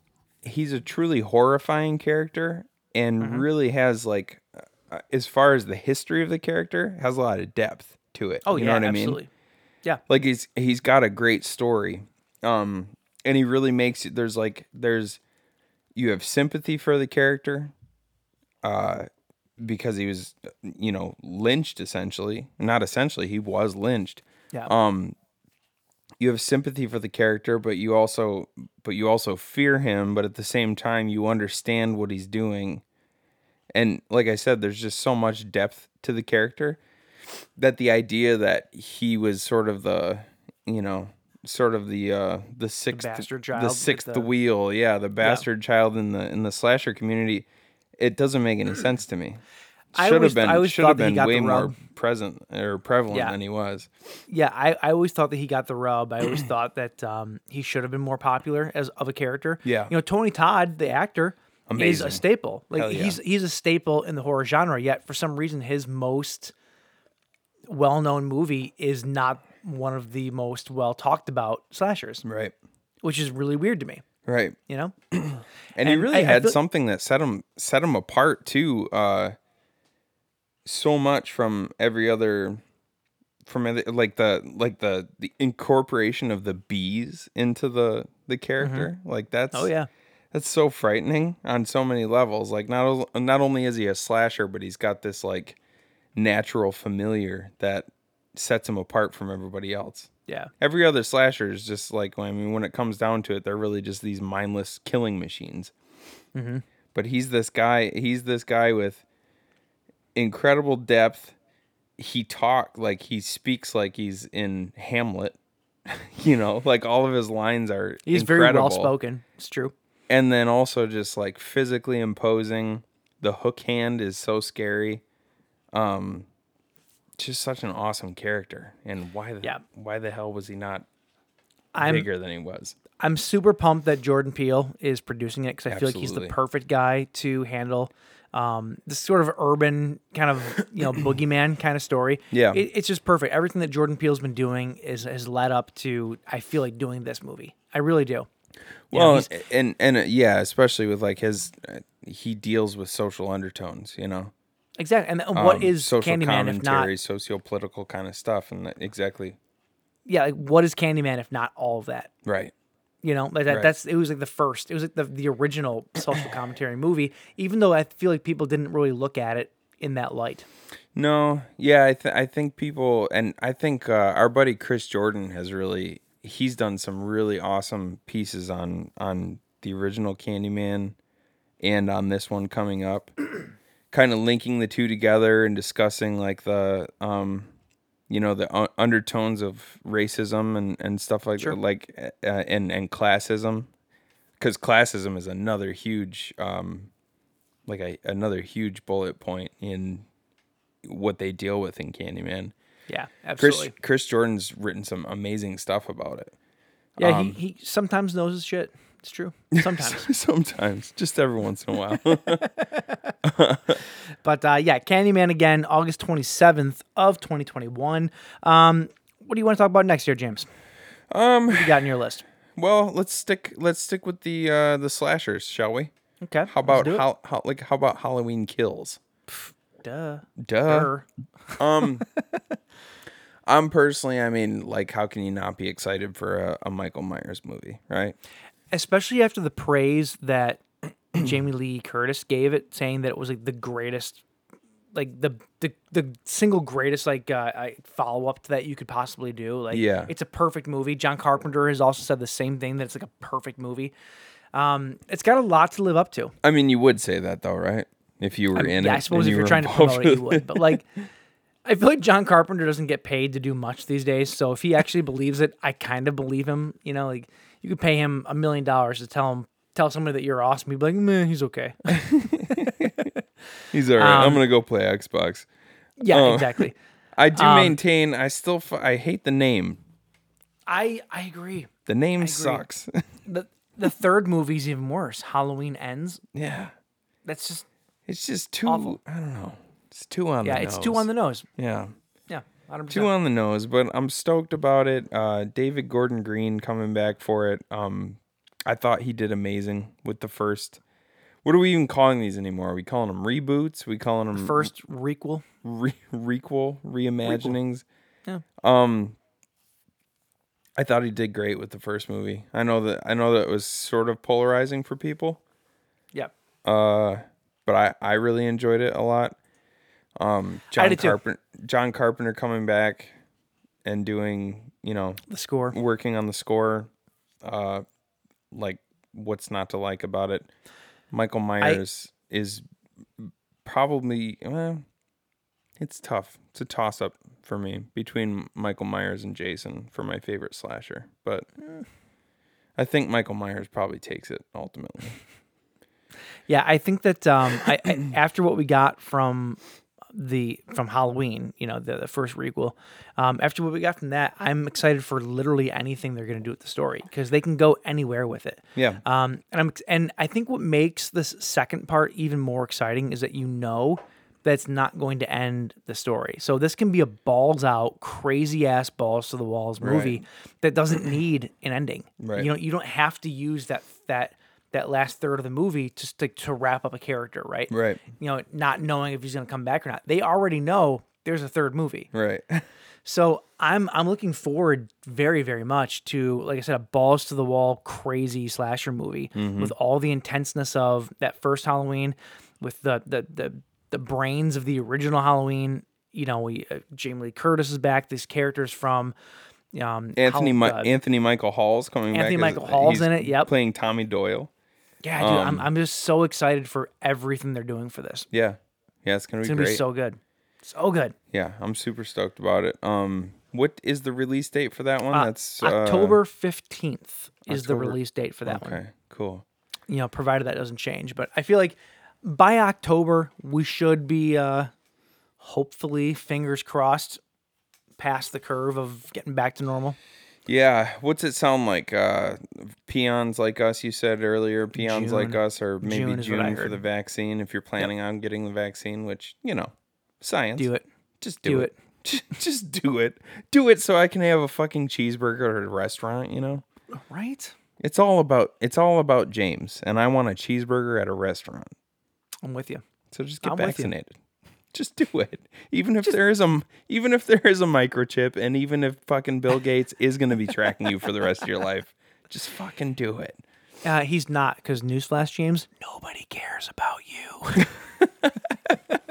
he's a truly horrifying character and Mm-hmm. really has like uh, as far as the history of the character has a lot of depth to it. oh you yeah, know what I absolutely. mean? Yeah. Like he's he's got a great story. Um and he really makes it there's like there's you have sympathy for the character uh because he was you know lynched essentially. Not essentially, he was lynched Yeah. um you have sympathy for the character but you also but you also fear him but at the same time you understand what he's doing and like i said there's just so much depth to the character that the idea that he was sort of the you know sort of the uh the sixth child the sixth the- wheel yeah the bastard child in the in the slasher community it doesn't make any sense to me I should have been I always should thought have been got way the more present or prevalent Yeah. than he was Yeah, I, I always thought that he got the rub. I always thought that um, he should have been more popular as of a character. Yeah. you know, Tony Todd, the actor, is a staple. Like yeah. he's he's a staple in the horror genre. Yet for some reason, his most well-known movie is not one of the most well talked about slashers, right. Which is really weird to me. right. You know, and, he really I- I had feel- something that set him set him apart too uh so much from every other from other, like the like the the incorporation of the bees into the the character. Like that's oh yeah, that's so frightening on so many levels. Like not not only is he a slasher but he's got this like natural familiar that sets him apart from everybody else yeah, Every other slasher is just like I mean, when it comes down to it, they're really just these mindless killing machines. Mm-hmm. But he's this guy. He's this guy with incredible depth. He talk like he speaks like he's in Hamlet. you know, like all of his lines are. he's very well spoken. It's true. and then also just like physically imposing. The hook hand is so scary. Um, just such an awesome character. And why the Yeah. why the hell was he not I'm bigger than he was? I'm super pumped that Jordan Peele is producing it because I feel like he's the perfect guy to handle um, this sort of urban kind of you know boogeyman kind of story. Yeah. it, it's just perfect. Everything that Jordan Peele's been doing is has led up to I feel like doing this movie. I really do. You know, Well, and and uh, yeah, especially with like his, uh, he deals with social undertones, you know. Exactly. And what Um, is social Candyman if not? commentary, socio-political kind of stuff, and that, exactly Yeah, like what is Candyman if not all of that? right. You know, like that, Right. that's it was like the first. It was like the the original social commentary movie. Even though I feel like people didn't really look at it in that light. No, yeah, I th- I think people, and I think uh, our buddy Chris Jordan has really, he's done some really awesome pieces on on the original Candyman, and on this one coming up, kind of linking the two together and discussing like the um, you know, the u- undertones of racism and and stuff like Sure. like uh, and and classism, because classism is another huge um, like a another huge bullet point in what they deal with in Candyman. Yeah, Chris absolutely. Chris Jordan's written some amazing stuff about it. Yeah, Um, he, he sometimes knows his shit. It's true. Sometimes. Sometimes, just every once in a while. but uh, yeah, Candyman again, August 27th of 2021. Um, what do you want to talk about next year, James? um, What you got in your list? well, let's stick let's stick with the uh the slashers, shall we? Okay. How about let's do it. how, how like how about Halloween Kills? Duh. Duh. Durr. Um, I'm personally, I mean, like, how can you not be excited for a, a Michael Myers movie, right? Especially after the praise that Jamie Lee Curtis gave it, saying that it was like the greatest, like the the, the single greatest like uh, follow up to that you could possibly do. Like, Yeah. it's a perfect movie. John Carpenter has also said the same thing that it's like a perfect movie. Um, it's got a lot to live up to. I mean, you would say that though, right? If you were in it. yeah, I suppose if you you're trying to promote it, you would. But like, I feel like John Carpenter doesn't get paid to do much these days. So if he actually believes it, I kind of believe him. You know, like you could pay him a million dollars to tell him tell somebody that you're awesome. He'd be like, man, he's okay. He's all right. I'm Um, gonna go play Xbox. yeah, Oh. exactly. I do um, maintain. I still. F- I hate the name. I I agree. The name sucks. The the third movie's even worse. Halloween ends. yeah. That's just It's just too. Awful. I don't know. It's too on yeah, the it's nose. too on the nose. Yeah. Yeah, 100%. Too on the nose, but I'm stoked about it. Uh, David Gordon Green coming back for it. Um, I thought he did amazing with the first. What are we even calling these anymore? Are we calling them reboots? we calling them First requel. re- requel, reimaginings. Yeah. Um, I thought he did great with the first movie. I know that I know that it was sort of polarizing for people, Yeah. uh, but I I really enjoyed it a lot. Um, John. Carpenter, John Carpenter coming back and doing you know The score. working on the score, uh, like what's not to like about it. Michael Myers is probably well, it's tough. It's a toss up for me between Michael Myers and Jason for my favorite slasher, but I think Michael Myers probably takes it ultimately. Yeah, I think that um, I, I, after what we got from the from Halloween, you know, the, the first requel, um, after what we got from that, I'm excited for literally anything they're going to do with the story because they can go anywhere with it. Yeah. Um, and I'm and I think what makes this second part even more exciting is that you know that it's not going to end the story. So this can be a balls out, crazy ass balls to the walls movie that doesn't need an ending. Right. You know, you don't have to use that that that last third of the movie just to, to wrap up a character, right? Right. You know, not knowing if he's going to come back or not. They already know there's a third movie. Right. So I'm I'm looking forward very very much to like I said a balls to the wall crazy slasher movie with all the intenseness of that first Halloween, with the the the the brains of the original Halloween. You know, we uh, Jamie Lee Curtis is back. These characters from um, Anthony Hall- Mi- uh, Anthony Michael Hall's coming Anthony back. as- Michael Hall's in it, yep. Playing Tommy Doyle. Yeah, dude, I'm um, I'm just so excited for everything they're doing for this. Yeah. Yeah, it's gonna be It's gonna great. be so good, so good. Yeah, I'm super stoked about it. Um, what is the release date for that one? Uh, That's uh, October fifteenth is the release date for that one. Okay, cool. you know, provided that doesn't change. But I feel like by October we should be, uh, hopefully, fingers crossed, past the curve of getting back to normal. Yeah, what's it sound like? Uh, peons like us, you said earlier. Peons like us, or maybe June is what I June for the vaccine. If you're planning on getting the vaccine, which you know, science. Do it. Just do, Do it. Just do it. Do it so I can have a fucking cheeseburger at a restaurant. You know, Right? it's all about it's all about James, and I want a cheeseburger at a restaurant. I'm with you. So just get I'm vaccinated. Just do it. Even if there is a even if there is a microchip and even if fucking Bill Gates is going to be tracking you for the rest of your life, just fucking do it. Uh, he's not, because newsflash, James, nobody cares about you.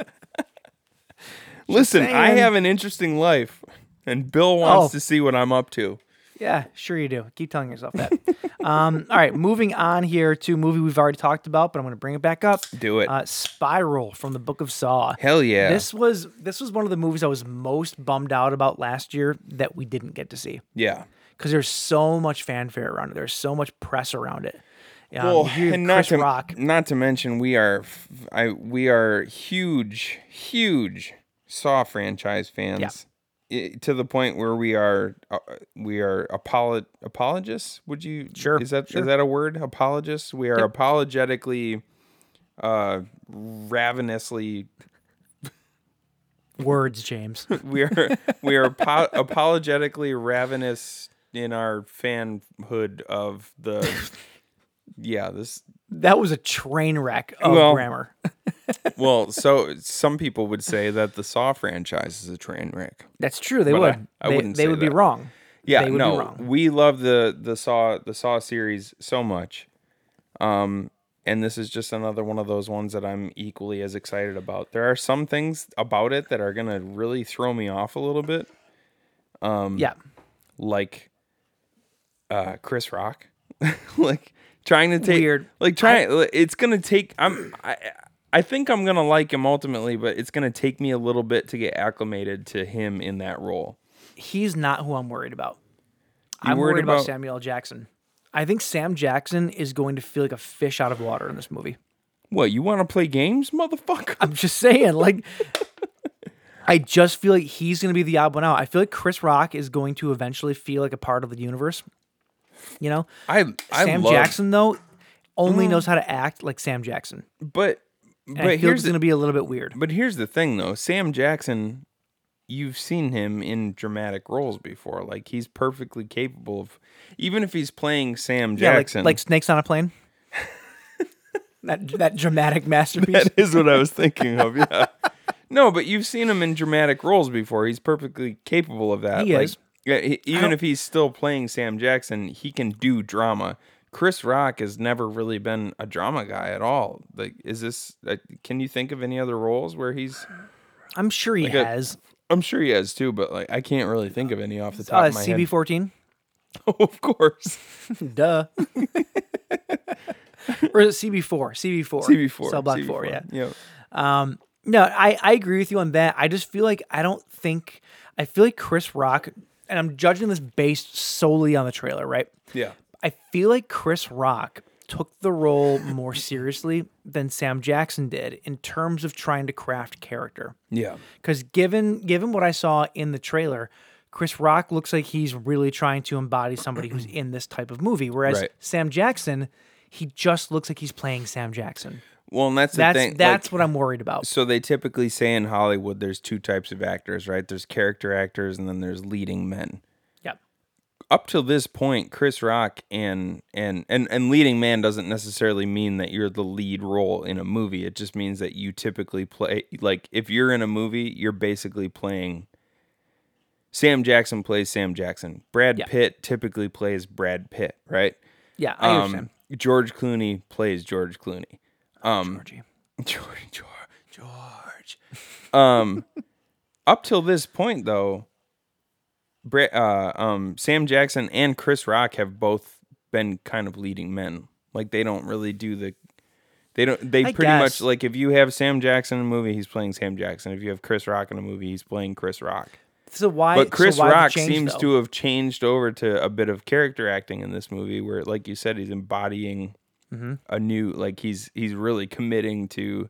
Listen, I have an interesting life and Bill wants Oh. to see what I'm up to. Yeah, sure you do. Keep telling yourself that. um, all right, moving on here to a movie we've already talked about, but I'm going to bring it back up. Do it. Uh, Spiral from the Book of Saw. Hell yeah. This was this was one of the movies I was most bummed out about last year that we didn't get to see yeah. because there's so much fanfare around it. There's so much press around it. Um, Well, and not Chris to Rock. not to mention we are f- I we are huge huge Saw franchise fans. To the point where we are uh, we are apolo- apologists would you Sure, is that is sure. that a word apologists we are Yep. apologetically uh ravenously Words, James. we are we are apo- apologetically ravenous in our fanhood of the yeah this that was a train wreck of Well, grammar. Well so some people would say that the saw franchise is a train wreck That's true. They but would. I they, wouldn't They would be wrong. Yeah, they would no, be wrong. we love the the Saw the Saw series so much, um, and this is just another one of those ones that I'm equally as excited about. There are some things about it that are gonna really throw me off a little bit, yeah. like uh, Chris Rock, like trying to take Weird. like trying. It's gonna take. I'm. I, I think I'm gonna like him ultimately, but it's gonna take me a little bit to get acclimated to him in that role. He's not who I'm worried about. You I'm worried worried, about, about- Samuel L. Jackson. I think Sam Jackson is going to feel like a fish out of water in this movie. What you want to play games, motherfucker? I'm just saying, like, I just feel like he's going to be the odd one out. I feel like Chris Rock is going to eventually feel like a part of the universe. You know, I I Sam love, Mm. Jackson though only knows how to act like Sam Jackson. but And but here's going to be a little bit weird. but here's the thing though. Sam Jackson, you've seen him in dramatic roles before. Like he's perfectly capable of, even if he's playing Sam Yeah, like, Jackson. like snakes on a plane. that that dramatic masterpiece. that is what I was thinking of. Yeah. No, but you've seen him in dramatic roles before. He's perfectly capable of that. He like, is. Yeah, even if he's still playing Sam Jackson, he can do drama. Chris Rock has never really been a drama guy at all. Like, is this? Uh, can you think of any other roles where he's? I'm sure he Like has. I'm sure he has too, but like I can't really think of any off the top Uh, of my head. CB14. Oh, of course, Duh. or is it CB4? CB4. CB4, Cell Block CB4. 4, yeah. yeah. No, I, I agree with you on that. I just feel like I don't think I feel like Chris Rock, and I'm judging this based solely on the trailer, right? Yeah. I feel like Chris Rock took the role more seriously than Sam Jackson did in terms of trying to craft character. Yeah. Because given given what I saw in the trailer, Chris Rock looks like he's really trying to embody somebody who's in this type of movie. Whereas Right. Sam Jackson, he just looks like he's playing Sam Jackson. Well, and that's the That's thing. that's like, what I'm worried about. So they typically say in Hollywood there's two types of actors, right? There's character actors and then there's leading men. Up till this point, Chris Rock and and and and leading man doesn't necessarily mean that you're the lead role in a movie. It just means that you typically play like if you're in a movie, you're basically playing Sam Jackson plays Sam Jackson. Brad Yeah. Pitt typically plays Brad Pitt, right? Yeah, I understand. Um, George Clooney plays George Clooney. Um, Georgie. George, George, George. Um, up till this point, though, uh, um, Sam Jackson and Chris Rock have both been kind of leading men. Like they don't really do the. They don't. They I pretty guess. much like if you have Sam Jackson in a movie, he's playing Sam Jackson. If you have Chris Rock in a movie, he's playing Chris Rock. So why? But Chris so why Rock change, seems though? to have changed over to a bit of character acting in this movie, where, like you said, he's embodying Mm-hmm. a new, like he's he's really committing to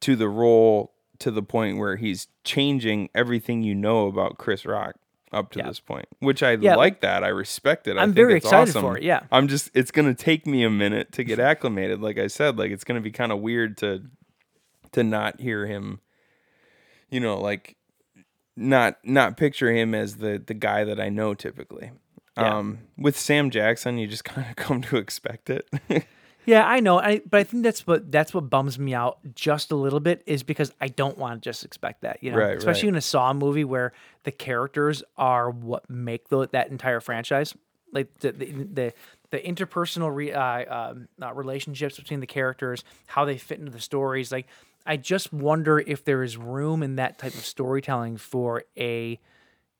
to the role to the point where he's changing everything you know about Chris Rock up to Yeah. this point, which I Yeah. like that. I respect it. I I'm think very it's excited awesome. for it, yeah. I'm just. It's gonna take me a minute to get acclimated. Like I said, like it's gonna be kind of weird to to not hear him. You know, like not not picture him as the the guy that I know typically. Yeah. Um, with Sam Jackson, you just kind of come to expect it. Yeah, I know, I, but I think that's what that's what bums me out just a little bit is because I don't want to just expect that, you know, Right, especially right. in a Saw movie where the characters are what make the, that entire franchise, like the the the, the interpersonal re, uh, um, uh, relationships between the characters, how they fit into the stories. Like, I just wonder if there is room in that type of storytelling for a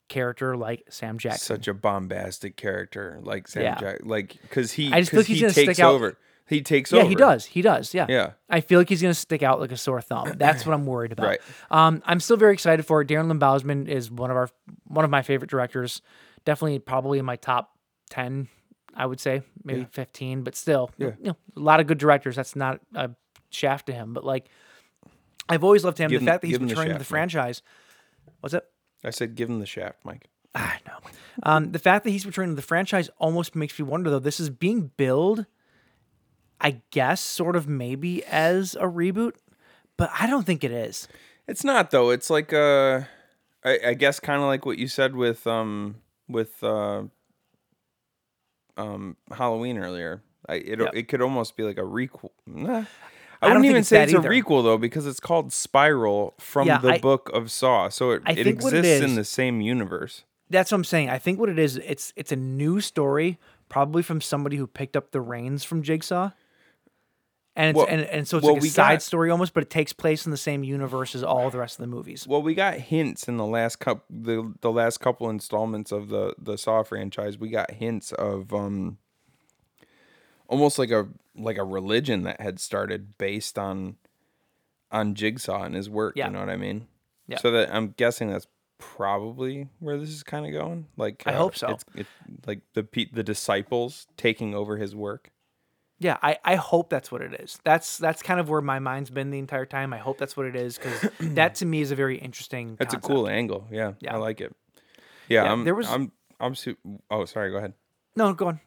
character like Sam Jackson. Such a bombastic character, like Sam Yeah. Jack, like because he I just feel 'cause like he's he takes stick out- over. He takes over. Yeah, over. he does. He does. Yeah. Yeah. I feel like he's going to stick out like a sore thumb. That's what I'm worried about. Right. Um, I'm still very excited for it. Darren Lynn Bousman is one of our one of my favorite directors. Definitely, probably in my top ten. I would say maybe 15, but still, you know, a lot of good directors. That's not a shaft to him, but like, I've always loved him. Give the him- fact that he's the returning to the franchise. What's it? I said, give him the shaft, Mike. I know. Um, the fact that he's returning to the franchise almost makes me wonder, though. This is being billed, I guess, sort of maybe as a reboot, but I don't think it is. It's not though. It's like uh, I, I guess kind of like what you said with um with uh um Halloween earlier. I it Yep. it could almost be like a requel. Nah. I, don't wouldn't even it's say it's a either. requel though because it's called Spiral from Yeah, the I- book of Saw, so it, it what it exists in the same universe. That's what I'm saying. I think what it is, it's it's a new story, probably from somebody who picked up the reins from Jigsaw. And it's Well- and, and so it's well, like a side got- story almost, but it takes place in the same universe as all the rest of the movies. Well, we got hints in the last cup the the last couple installments of the the Saw franchise. We got hints of um almost like a like a religion that had started based on on Jigsaw and his work. Yeah. You know what I mean? Yeah. So that I'm guessing that's probably where this is kind of going. Like I hope so. It's, it, like the pe- the disciples taking over his work. Yeah, I, I hope that's what it is. That's that's kind of where my mind's been the entire time. I hope that's what it is because that to me is a very interesting. That's concept. a cool angle. Yeah, Yeah. I like it. Yeah, Yeah, I'm. there was- I'm. I'm. Su- oh, sorry. Go ahead. No, go on.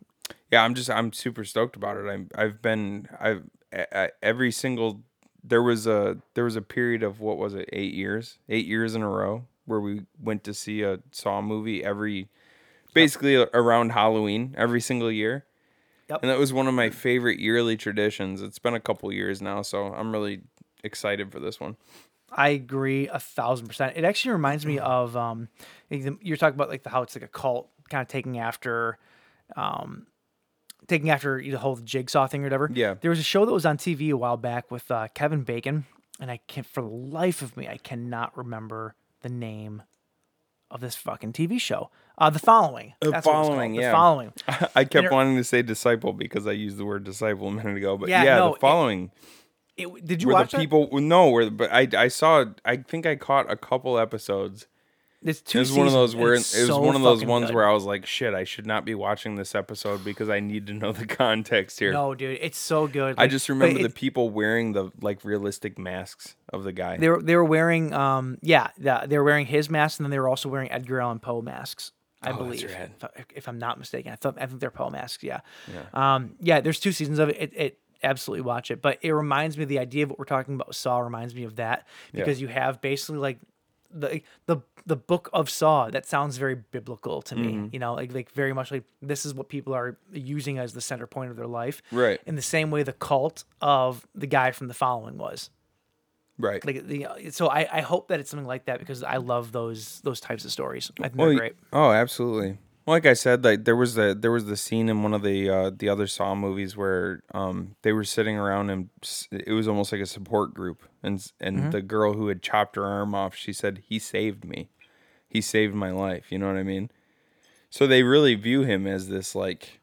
yeah i'm just i'm super stoked about it i'm i've been i've I, every single there was a there was a period of what was it eight years eight years in a row where we went to see a saw movie every basically around halloween every single year Yep. and that was one of my favorite yearly traditions it's been a couple years now so i'm really excited for this one I agree a thousand percent. It actually reminds me of um, you're talking about like the how it's like a cult kind of taking after, um, taking after the whole jigsaw thing or whatever. Yeah. There was a show that was on TV a while back with uh, Kevin Bacon, and I can't for the life of me I cannot remember the name of this fucking TV show. Uh, the following. The That's what it was Following, yeah. The following. i kept it- wanting to say disciple because i used the word disciple a minute ago but Yeah, yeah, no, the following It, did you where watch the that? people no where but I I saw I think I caught a couple episodes. It's It two was one of those seasons, where it was so one of those ones good. where I was like, shit, I should not be watching this episode because I need to know the context here. No, dude, it's so good. I just remember the people wearing the like realistic masks of the guy. They were they were wearing um yeah yeah they were wearing his mask and then they were also wearing Edgar Allan Poe masks. I Oh, believe, if, if I'm not mistaken. I thought I think they're Paul masks. Yeah. yeah. Um. Yeah. There's two seasons of it. It, it absolutely watch it, but it reminds me the idea of what we're talking about. with Saw reminds me of that because you have basically like the the the book of Saw that sounds very biblical to me. Mm-hmm. You know, like like very much like this is what people are using as the center point of their life. Right. In the same way the cult of the guy from the following was right. like the so I, I hope that it's something like that because I love those those types of stories. I think Well, they're great. Oh, absolutely. Like I said, like there was the there was the scene in one of the uh, the other Saw movies where um they were sitting around and it was almost like a support group, and and Mm-hmm. the girl who had chopped her arm off, she said, "He saved me, he saved my life." You know what I mean? So they really view him as this like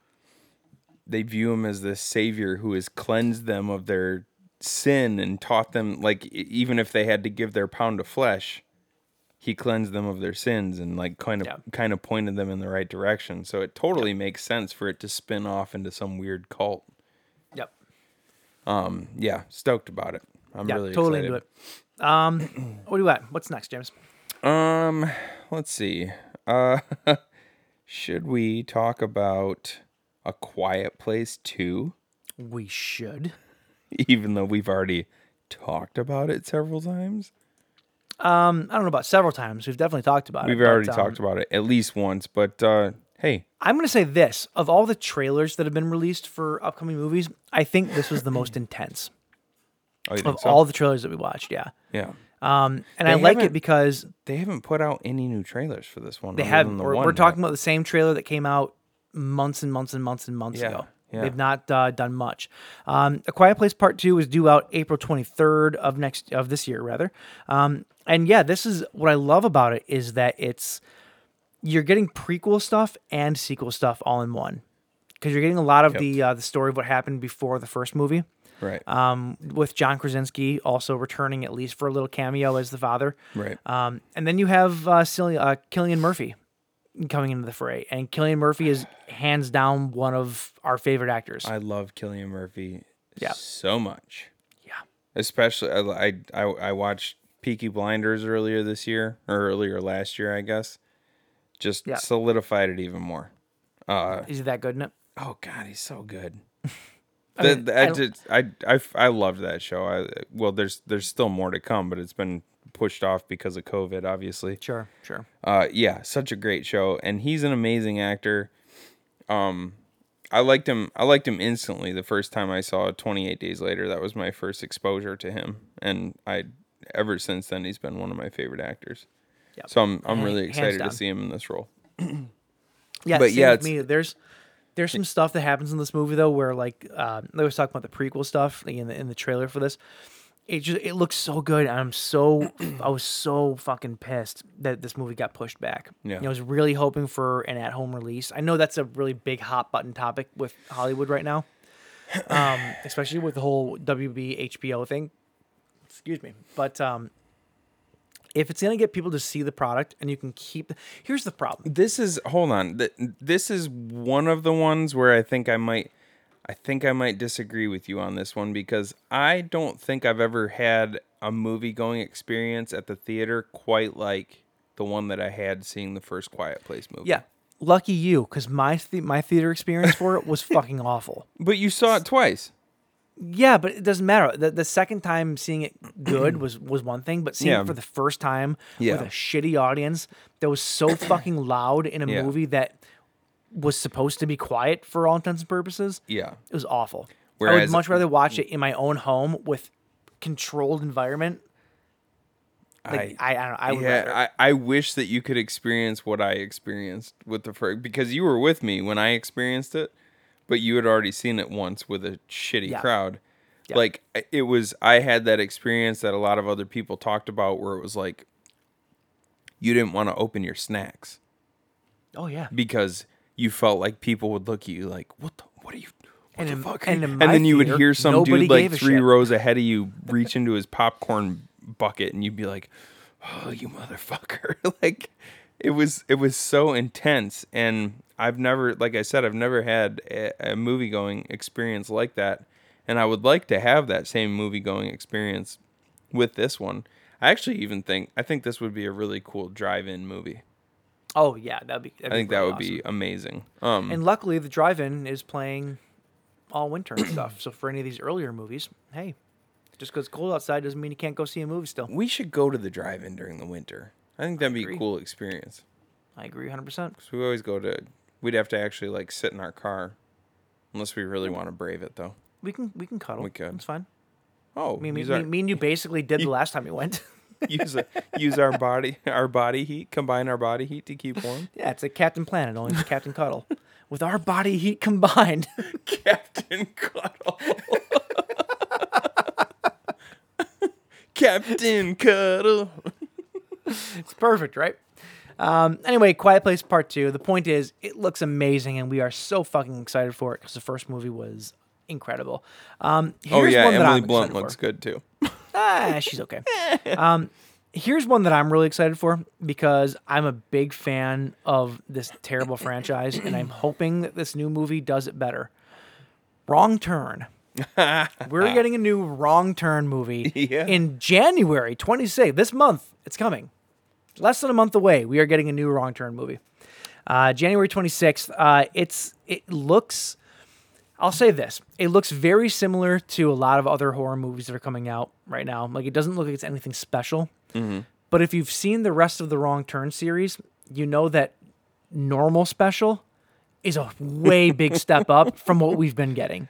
they view him as this savior who has cleansed them of their sin and taught them like even if they had to give their pound of flesh he cleansed them of their sins and like kind of Yeah. kind of pointed them in the right direction. So it totally makes sense for it to spin off into some weird cult. Yep. Um yeah, stoked about it. I'm Yeah. really totally excited. into it. Um, what do you got? What's next, James? Um, let's see. Uh, should we talk about a Quiet Place too We should. even though we've already talked about it several times? Um, I don't know about several times. We've definitely talked about it. We've it. but, already um, talked about it at least once, but uh hey, I'm gonna say this: of all the trailers that have been released for upcoming movies, I think this was the most intense oh, of so? all the trailers that we watched. Yeah. yeah. Um, and They I like it because They haven't put out any new trailers for this one. They have. the We're, we're talking about the same trailer that came out months and months and months and months Yeah, ago. Yeah. They've not uh, done much. Um, A Quiet Place Part Two is due out April 23rd of next of this year, rather. Um, and yeah, this is what I love about it is that it's you're getting prequel stuff and sequel stuff all in one because you're getting a lot of the uh, the story of what happened before the first movie right. um, with John Krasinski also returning at least for a little cameo as the father. right. Um, and then you have uh, Cillian, uh, Cillian Murphy coming into the fray, and Cillian Murphy is hands down one of our favorite actors. I love Cillian Murphy Yeah. so much. yeah, Especially I, I I watched Peaky Blinders earlier this year or earlier last year, I guess. Just Yeah. solidified it even more. Uh is he that good in it? oh god, he's so good. I The- mean, the- I I, just, I, I, I loved that show. I, well, there's there's still more to come, but it's been pushed off because of COVID, obviously. Sure, sure. Uh, yeah, such a great show, and he's an amazing actor. Um, I liked him. I liked him instantly the first time I saw 28 Days Later. That was my first exposure to him, and I ever since then he's been one of my favorite actors. Yep. So I'm I'm really excited to see him in this role. yeah, But yeah, me. There's there's some stuff that happens in this movie though, where like uh, they was talking about the prequel stuff in the in the trailer for this. It just it looks so good. and I'm so I was so fucking pissed that this movie got pushed back. Yeah. You know, I was really hoping for an at home release. I know that's a really big hot button topic with Hollywood right now, um, especially with the whole WB HBO thing. Excuse me, but um, if it's gonna get people to see the product and you can keep, here's the problem. this is hold on. This is one of the ones where I think I might I think I might disagree with you on this one because I don't think I've ever had a movie going experience at the theater quite like the one that I had seeing the first Quiet Place movie. Yeah, lucky you, because my th- my theater experience for it was fucking awful. But you saw it twice. Yeah, but it doesn't matter. The, the second time seeing it good was was one thing, but seeing Yeah. it for the first time Yeah. with a shitty audience that was so fucking loud in a Yeah. movie that was supposed to be quiet for all intents and purposes, Yeah. it was awful. I would much rather watch it in my own home with controlled environment. Like I, I, don't know. I would rather. yeah, I, I wish that you could experience what I experienced with the first because you were with me when I experienced it, but you had already seen it once with a shitty Yeah. crowd. Yeah. Like it was, I had that experience that a lot of other people talked about, where it was like you didn't want to open your snacks oh yeah. because you felt like people would look at you like, "What the? What are you?" What And the fuck? and you-" and then you would hear some dude like three rows ahead of you reach into his popcorn bucket, and you'd be like, "Oh, you motherfucker!" like it was it was so intense, and I've never, like I said, I've never had a, a movie going experience like that, and I would like to have that same movie going experience with this one. I actually even think I think this would be a really cool drive-in movie. Oh yeah, that'd be. That'd I think be that would awesome. be amazing. Um, And luckily, the drive-in is playing all winter and stuff. So for any of these earlier movies, hey, just because it's cold outside doesn't mean you can't go see a movie still. We should go to the drive-in during the winter. I think that'd be agree. a cool experience. I agree 100. percent So we always go to. We'd have to actually like sit in our car, unless we really want to brave it though. We can we can cuddle. We could. It's fine. Oh, Me, me, use, me, me and you basically did the last time we went. use, a, use our body our body heat, combine our body heat to keep warm. yeah, it's like Captain Planet, only it's Captain Cuddle. With our body heat combined, Captain Cuddle. Captain Cuddle. it's perfect, right? Um, anyway, Quiet Place Part Two. The point is, it looks amazing, and we are so fucking excited for it because the first movie was incredible. Um, Oh yeah, one that Emily Blunt looks for. good too. Ah, she's okay. um, here's one that I'm really excited for because I'm a big fan of this terrible franchise, and I'm hoping that this new movie does it better. Wrong Turn. We're getting a new Wrong Turn movie Yeah. in January 26th. This month, it's coming. Less than a month away. We are getting a new Wrong Turn movie. Uh, January 26th. Uh, it's it looks. I'll say this: it looks very similar to a lot of other horror movies that are coming out right now. Like it doesn't look like it's anything special. But if you've seen the rest of the Wrong Turn series, you know that normal special is a way big step up from what we've been getting.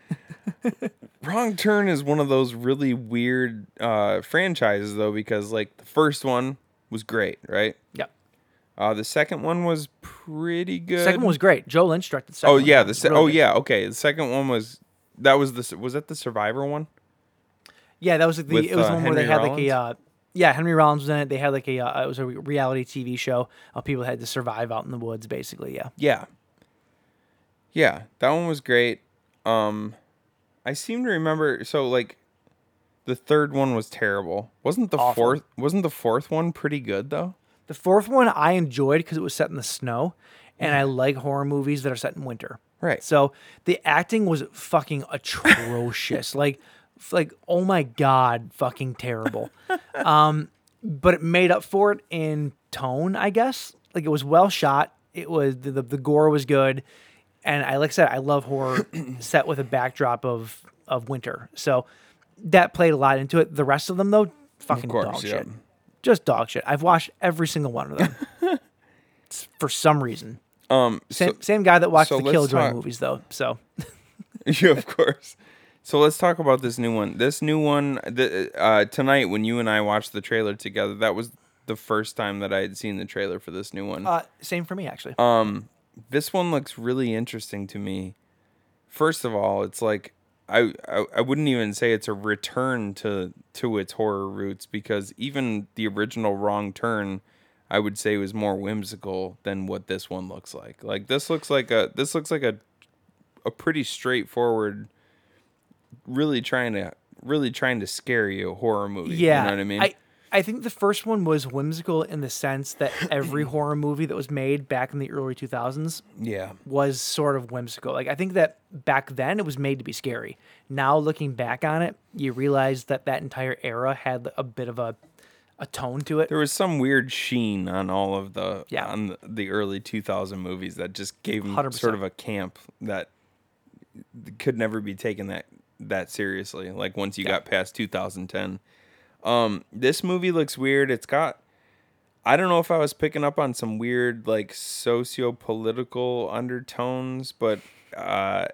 Wrong Turn is one of those really weird uh, franchises though, because like the first one was great, right? Yep. Uh, the second one was pretty good. Second one was great. Joe Lynch directed. The second Oh one. yeah, the se- really oh good. yeah, okay. The second one was that was the was that the Survivor one? Yeah, that was like the With, it was uh, one where they Henry had like a uh, yeah Henry Rollins was in it. They had like a uh, it was a reality TV show. Uh, people had to survive out in the woods, basically. Yeah. Yeah. Yeah, that one was great. Um I seem to remember so like the third one was terrible. Wasn't the Awful. fourth wasn't the fourth one pretty good though? The fourth one I enjoyed because it was set in the snow, and I like horror movies that are set in winter. Right. So the acting was fucking atrocious. like, like oh my god, fucking terrible. um, but it made up for it in tone, I guess. Like it was well shot. It was the the, the gore was good, and I like I said, I love horror set with a backdrop of of winter. So that played a lot into it. The rest of them though, fucking course, dog yeah. shit. Just dog shit. I've watched every single one of them. For some reason. Um Same, so, same guy that watched so the let's Killjoy talk- movies, though. So yeah, of course. So let's talk about this new one. This new one the, uh, tonight when you and I watched the trailer together, that was the first time that I had seen the trailer for this new one. Uh, same for me actually. Um, this one looks really interesting to me. First of all, it's like I, I I wouldn't even say it's a return to to its horror roots because even the original Wrong Turn, I would say was more whimsical than what this one looks like. Like this looks like a this looks like a a pretty straightforward, really trying to really trying to scare you horror movie. yeah, you know what I mean. I, I think the first one was whimsical in the sense that every horror movie that was made back in the early 2000s yeah, was sort of whimsical. Like I think that back then it was made to be scary. Now looking back on it, you realize that that entire era had a bit of a a tone to it. There was some weird sheen on all of the Yeah. on the, the early 2000 movies that just gave them 100%. sort of a camp that could never be taken that that seriously. Like once you got past 2010. Um, this movie looks weird. It's got I don't know if I was picking up on some weird like socio-political undertones, but uh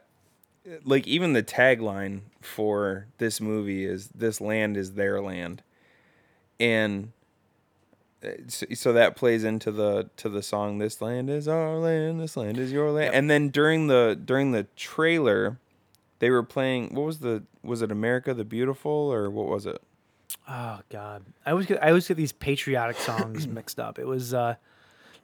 like even the tagline for this movie is this land is their land and uh, so, so that plays into the to the song this land is our land this land is your land Yep. and then during the during the trailer they were playing what was the was it america the beautiful or what was it Oh God, I always get I always get these patriotic songs mixed up. It was uh,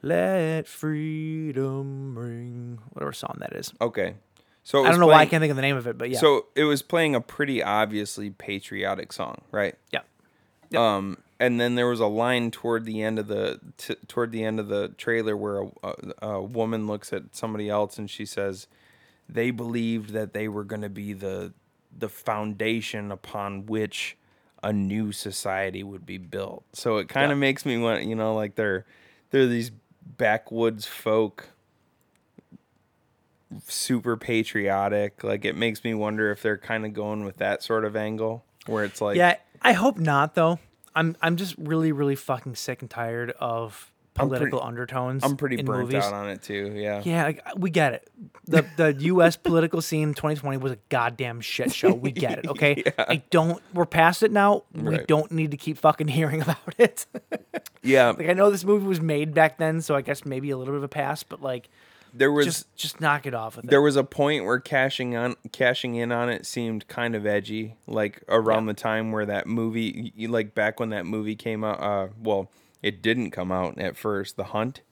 "Let Freedom Ring," whatever song that is. okay so I don't know why I can't think of the name of it, but yeah. so it was playing a pretty obviously patriotic song right yeah, Yep. Um, and then there was a line toward the end of the t- toward the end of the trailer where a, a, a woman looks at somebody else and she says, "They believed that they were going to be the the foundation upon which a new society would be built." So it kind of Yeah. makes me want, you know, like they're they're these backwoods folk super patriotic like it makes me wonder if they're kind of going with that sort of angle where it's like yeah. I hope not though. I'm I'm just really really fucking sick and tired of I'm pretty- political undertones. I'm pretty burnt movies. out on it too. Yeah. Yeah, like, we get it. The the U.S. political scene in 2020 was a goddamn shit show. We get it. Okay, yeah. I don't. We're past it now. We Right. don't need to keep fucking hearing about it. Yeah. like I know this movie was made back then, so I guess maybe a little bit of a pass. But like, There was just just knock it off with there it. was a point where cashing on cashing in on it seemed kind of edgy, like around Yeah. the time where that movie, like back when that movie came out. Uh, well, it didn't come out at first. The Hunt,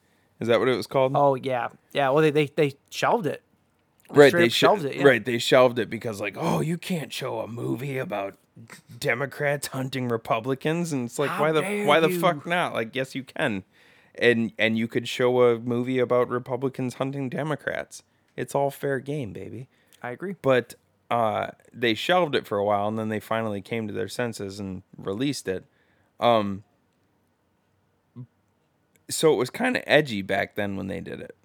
is that what it was called? Oh yeah, yeah. Well, they they, they shelved it. right, they up sh- shelved it, yeah. Right, they shelved it because like, oh, you can't show a movie about Democrats hunting Republicans, and it's like, How why the why the fuck not? Like, yes, you can, and and you could show a movie about Republicans hunting Democrats. It's all fair game, baby. I agree. But uh, they shelved it for a while, and then they finally came to their senses and released it. Um, so it was kind of edgy back then when they did it.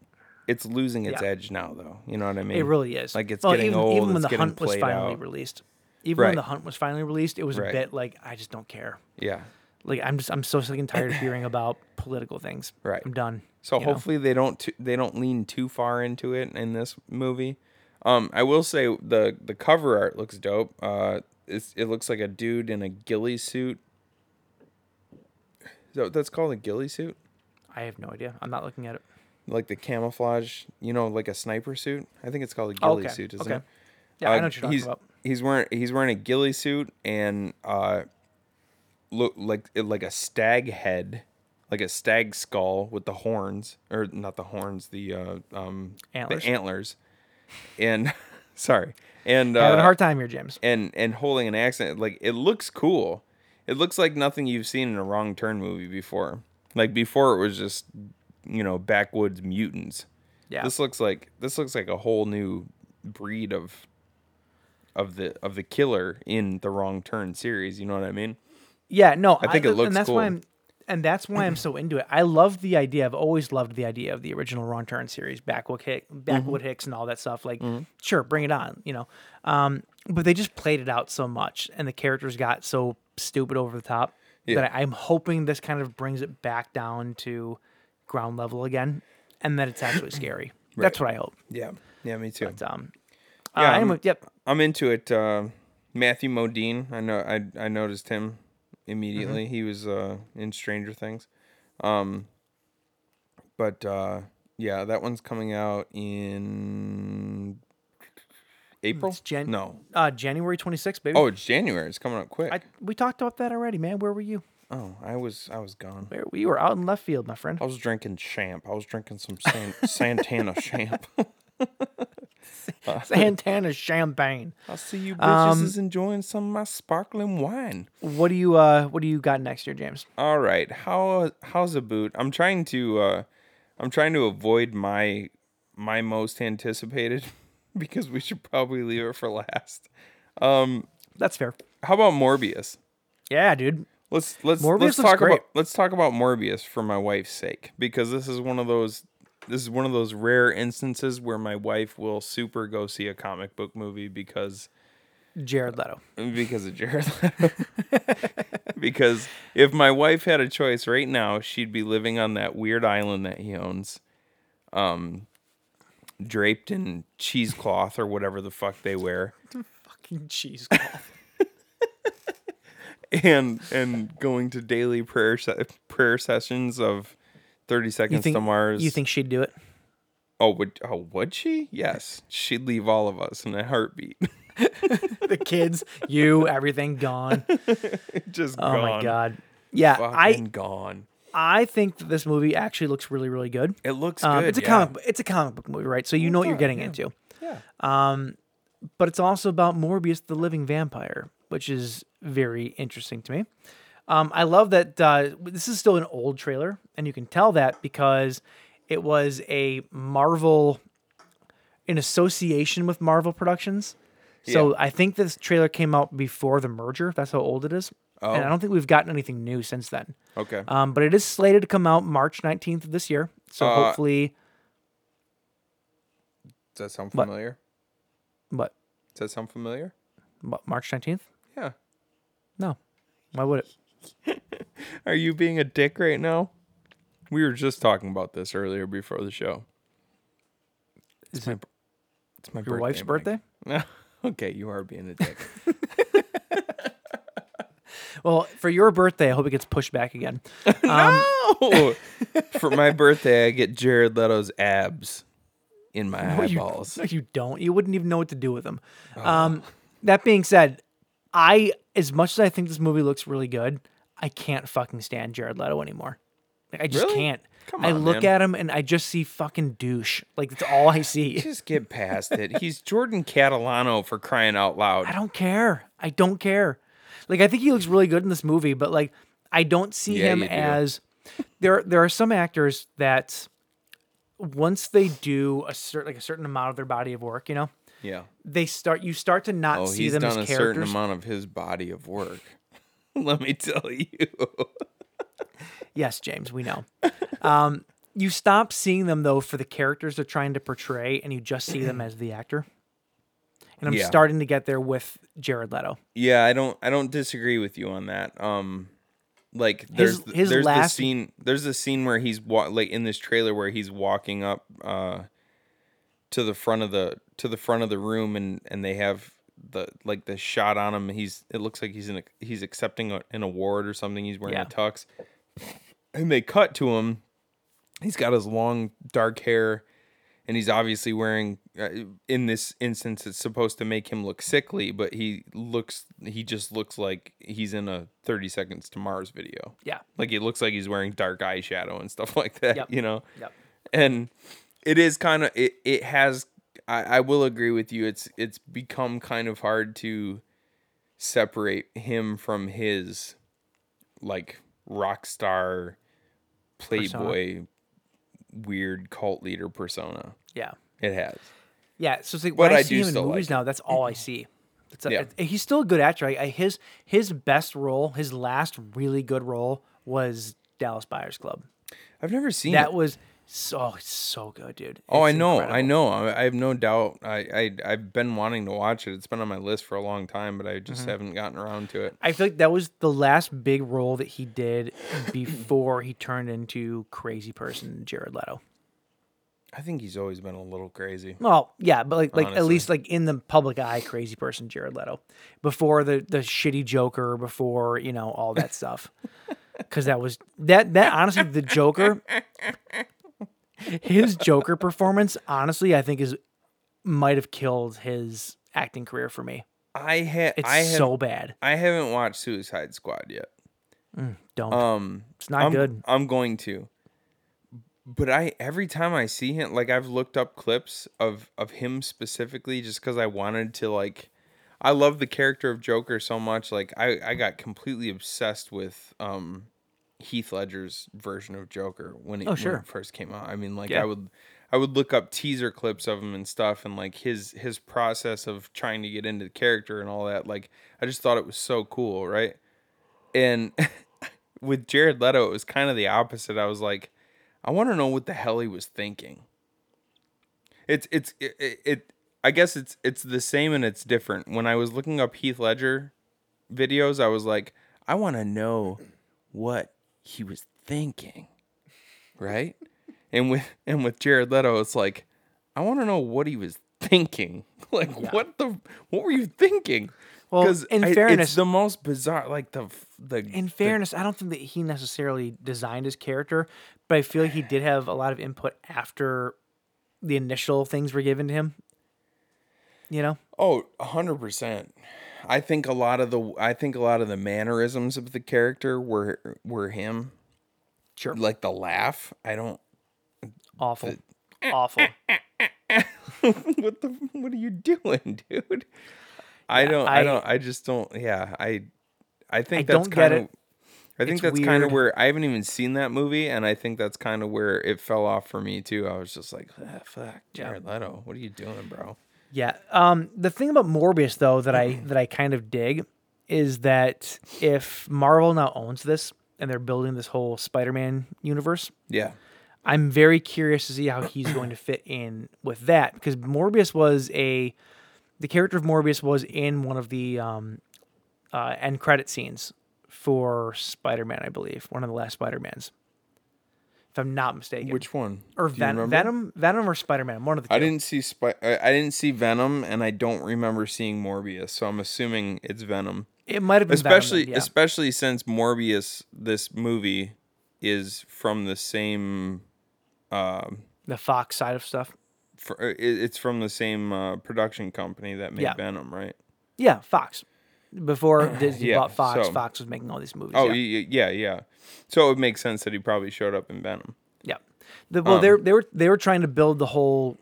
It's losing its Yeah. edge now, though. You know what I mean? It really is. Like it's Well, getting even, old. Even when the hunt was finally out. released, even when the hunt was finally released, it was Right. a bit like I just don't care. Yeah. Like I'm just I'm so sick and tired of hearing about political things. Right. I'm done. So you know? hopefully they don't t- they don't lean too far into it in this movie. Um, I will say the the cover art looks dope. Uh, it's, it looks like a dude in a ghillie suit. Is that what that's called? A ghillie suit? I have no idea. I'm not looking at it. Like the camouflage, you know, like a sniper suit. I think it's called a ghillie okay, suit, isn't okay. it? Yeah, I Uh, know what you're talking he's, about. He's wearing he's wearing a ghillie suit and uh, look like like a stag head, like a stag skull with the horns or not the horns, the uh, um Antlers. the antlers, and sorry, and Having a uh, hard time here, James. and and holding an accent. Like it looks cool. It looks like nothing you've seen in a wrong turn movie before. Like before, it was just you know backwoods mutants. Yeah. This looks like this looks like a whole new breed of of the of the killer in the wrong turn series. You know what I mean? Yeah, no, I think it looks and that's why cool. I'm, and that's why I'm so into it. I love the idea. I've always loved the idea of the original Wrong Turn series, Backwood Hick, Backwood Mm-hmm. Hicks, and all that stuff. Like, sure, bring it on, you know. Um, but they just played it out so much, and the characters got so stupid over the top Yeah. that I, I'm hoping this kind of brings it back down to ground level again, and that it's actually scary. That's what I hope. Yeah, yeah, me too. But, um, Yeah, uh, I'm- anyway, yep. I'm into it. Uh, Matthew Modine, I know, I I noticed him immediately. Mm-hmm. He was uh, in Stranger Things. Um, but uh, yeah, that one's coming out in April. It's Jan- no. Uh, January 26th, baby. Oh, it's January. It's coming up quick. I, we talked about that already, man. Where were you? oh, I was I was gone. Where we were out in left field, my friend. I was drinking champ. I was drinking some San- Santana champ. Santana champagne. I see you bitches Um, is enjoying some of my sparkling wine. What do you uh What do you got next year, James? All right, how how's a boot? I'm trying to uh, I'm trying to avoid my my most anticipated because we should probably leave it for last. Um, That's fair. How about Morbius? Yeah, dude. Let's let's Morbius let's talk great. about let's talk about Morbius for my wife's sake because this is one of those this is one of those rare instances where my wife will super go see a comic book movie because Jared Leto. because of Jared Leto. because if my wife had a choice right now, she'd be living on that weird island that he owns, um, draped in cheesecloth or whatever the fuck they wear, Fucking cheesecloth. and and going to daily prayer se- prayer sessions of thirty seconds think to Mars. you think she'd do it? Oh, would oh would she? Yes, she'd leave all of us in a heartbeat. The kids, you, everything gone. Just Oh gone. my god. Yeah, fucking I gone. I think that this movie actually looks really really good. It looks Um, good. it's a yeah. comic. It's a comic book movie, right? So you know what you're getting yeah. into. Yeah. Um, but it's also about Morbius, the living vampire, which is very interesting to me. Um, I love that uh, this is still an old trailer, and you can tell that because it was a Marvel in association with Marvel Productions. So Yeah. I think this trailer came out before the merger. That's how old it is. And I Oh. don't think we've gotten anything new since then. Okay. Um, but it is slated to come out March 19th of this year. So Uh, hopefully, Does that sound familiar? what, Does that sound familiar? what, March 19th? Yeah. No. Why would it? Are you being a dick right now? We were just talking about this earlier before the show. It's my, it's my Your wife's Mike. birthday? okay, you are being a dick. Well, for your birthday, I hope it gets pushed back again. no! For my birthday, I get Jared Leto's abs in my No, you- No, you don't. You wouldn't even know what to do with them. Oh. Um, that being said, I as much as I think this movie looks really good, I can't fucking stand Jared Leto anymore. Like, I just Really? can't. Come I look man. at him and I just see fucking douche. Like that's all I see. Just get past it. He's Jordan Catalano for crying out loud. I don't care. I don't care. Like I think he looks really good in this movie, but like I don't see Yeah, him as there. There are some actors that once they do a certain like a certain amount of their body of work, you know, Yeah. they start you start to not Oh, see he's them done as a certain amount of his body of work. Let me tell you. Yes, James, we know. um, you stop seeing them though for the characters they're trying to portray, and you just see them as the actor. And I'm Yeah. starting to get there with Jared Leto. Yeah, I don't I don't disagree with you on that. Um like there's th- his there's the last- scene there's a scene where he's wa- like in this trailer where he's walking up uh to the front of the to the front of the room and and they have the like the shot on him he's it looks like he's in a, he's accepting a, an award or something he's wearing Yeah. a tux and they cut to him he's got his long dark hair and he's obviously wearing uh, in this instance it's supposed to make him look sickly but he looks he just looks like he's in a 30 seconds to mars video Yeah. like it looks like he's wearing dark eyeshadow and stuff like that Yep. you know Yep. and it is kind of it, it has I, I will agree with you it's it's become kind of hard to separate him from his like rock star playboy weird cult leader persona Yeah. it has Yeah, so it's like But when I, I see him in movies like now, that's all I see. It's a, Yeah. it- he's still a good actor. I, I, his his best role, his last really good role was Dallas Buyers Club. i've never seen That it. was so it's so good, dude. Oh, I It's know, I know. I, I have no doubt. I, I I've been wanting to watch it. It's been on my list for a long time, but I just Mm-hmm. haven't gotten around to it. I feel like that was the last big role that he did before he turned into crazy person Jared Leto. I think he's always been a little crazy. Well, yeah, but like like at least like in the public eye, crazy person Jared Leto. Before the the shitty Joker, before you know all that stuff. because that was that that honestly the Joker. His Joker performance, honestly, I think is might have killed his acting career for me. I had It's I have, so bad. I haven't watched Suicide Squad yet. Don't. Um, it's not I'm, good. I'm going to. But I every time I see him, like I've looked up clips of of him specifically, just because I wanted to like. I love the character of Joker so much. Like I I got completely obsessed with um Heath Ledger's version of Joker when it, Oh, when it first came out. I mean, like Yeah. I would I would look up teaser clips of him and stuff, and like his his process of trying to get into the character and all that. Like I just thought it was so cool, right? And with Jared Leto, it was kind of the opposite. I was like, I want to know what the hell he was thinking. It's it's it, it, it I guess it's it's the same and it's different. When I was looking up Heath Ledger videos, I was like, I want to know what he was thinking, right? and with and with Jared Leto, it's like, I want to know what he was thinking. Like, what the what were you thinking? Well, in I- fairness- it's the most bizarre. Like the the In the- fairness, I don't think that he necessarily designed his character, but I feel like he did have a lot of input after the initial things were given to him. You know? Oh, hundred percent. I think a lot of the I think a lot of the mannerisms of the character were were him. Sure. Like the laugh. I don't Awful. Awful. what the what are you doing, dude? I don't I, I- don't I just don't yeah, I I think I that's kind of. I think It's that's kind of where I haven't even seen that movie and I think that's kind of where it fell off for me too. I was just like, ah, fuck, Jared Leto, what are you doing, bro? Yeah. Um, the thing about Morbius though that I that I kind of dig is that if Marvel now owns this and they're building this whole Spider-Man universe, Yeah. I'm very curious to see how he's going to fit in with that because Morbius was a the character of Morbius was in one of the um, uh, end credit scenes for Spider-Man, I believe, one of the last Spider-Mans, if I'm not mistaken. Which one? or Ven- Venom, Venom or Spider-Man, one of the two. I didn't see Spy- I didn't see Venom, and I don't remember seeing Morbius, so I'm assuming it's Venom. It might have been Especially, then, yeah. especially since Morbius, this movie, is from the same. Um, the Fox side of stuff. Fr- uh, it's from the same uh, production company that made Yeah. Venom, right? Yeah, Fox. Before Disney Yeah, bought Fox, so- Fox was making all these movies. Oh, yeah. yeah, yeah. So it would make sense that he probably showed up in Venom. Yeah. The, well, Um, they they were they were trying to build the whole